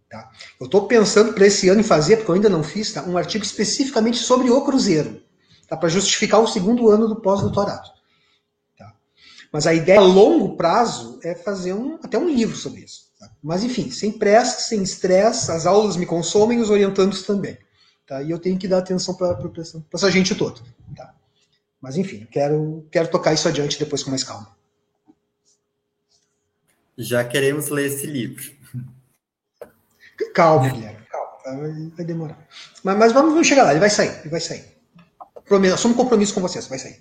Tá? Eu estou pensando para esse ano em fazer, porque eu ainda não fiz, tá? um artigo especificamente sobre o Cruzeiro, tá? para justificar o segundo ano do pós-doutorado. Mas a ideia a longo prazo é fazer um, até um livro sobre isso. Tá? Mas enfim, sem pressa, sem estresse, as aulas me consomem, os orientandos também. Tá? E eu tenho que dar atenção para essa gente toda. Tá? Mas enfim, quero, quero tocar isso adiante depois com mais calma. Já queremos ler esse livro. Calma, Guilherme, calma. Vai, vai demorar. Mas, mas vamos, vamos chegar lá, ele vai sair, ele vai sair. Assumo compromisso com vocês, vai sair.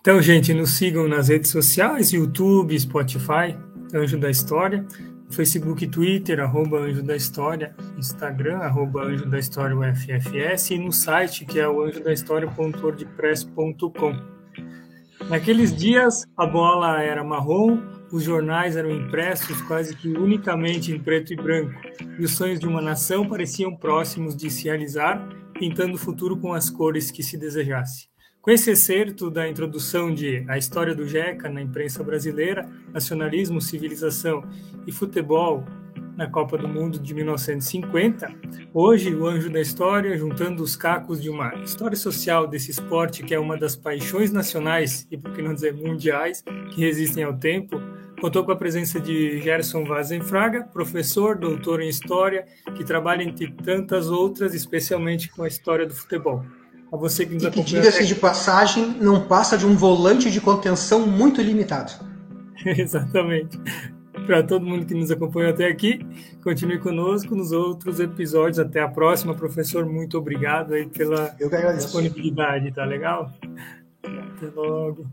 Então, gente, nos sigam nas redes sociais, YouTube, Spotify, Anjo da História, Facebook Twitter, arroba Anjo da História, Instagram, arroba Anjo da História UFFS e no site que é o anjodahistoria.wordpress.com. Naqueles dias a bola era marrom, os jornais eram impressos quase que unicamente em preto e branco, e os sonhos de uma nação pareciam próximos de se realizar, pintando o futuro com as cores que se desejasse. Com esse excerto da introdução de A História do Jeca na imprensa brasileira, Nacionalismo, Civilização e Futebol na Copa do Mundo de 1950, hoje o Anjo da História, juntando os cacos de uma história social desse esporte que é uma das paixões nacionais e, por que não dizer, mundiais, que resistem ao tempo, contou com a presença de Gerson Vazenfraga, professor, doutor em História, que trabalha entre tantas outras, especialmente com a história do futebol. A você que nos acompanha. Diga-se de passagem, não passa de um volante de contenção muito limitado. Exatamente. Para todo mundo que nos acompanhou até aqui, continue conosco nos outros episódios. Até a próxima, professor. Muito obrigado aí pela disponibilidade, tá legal? Até logo.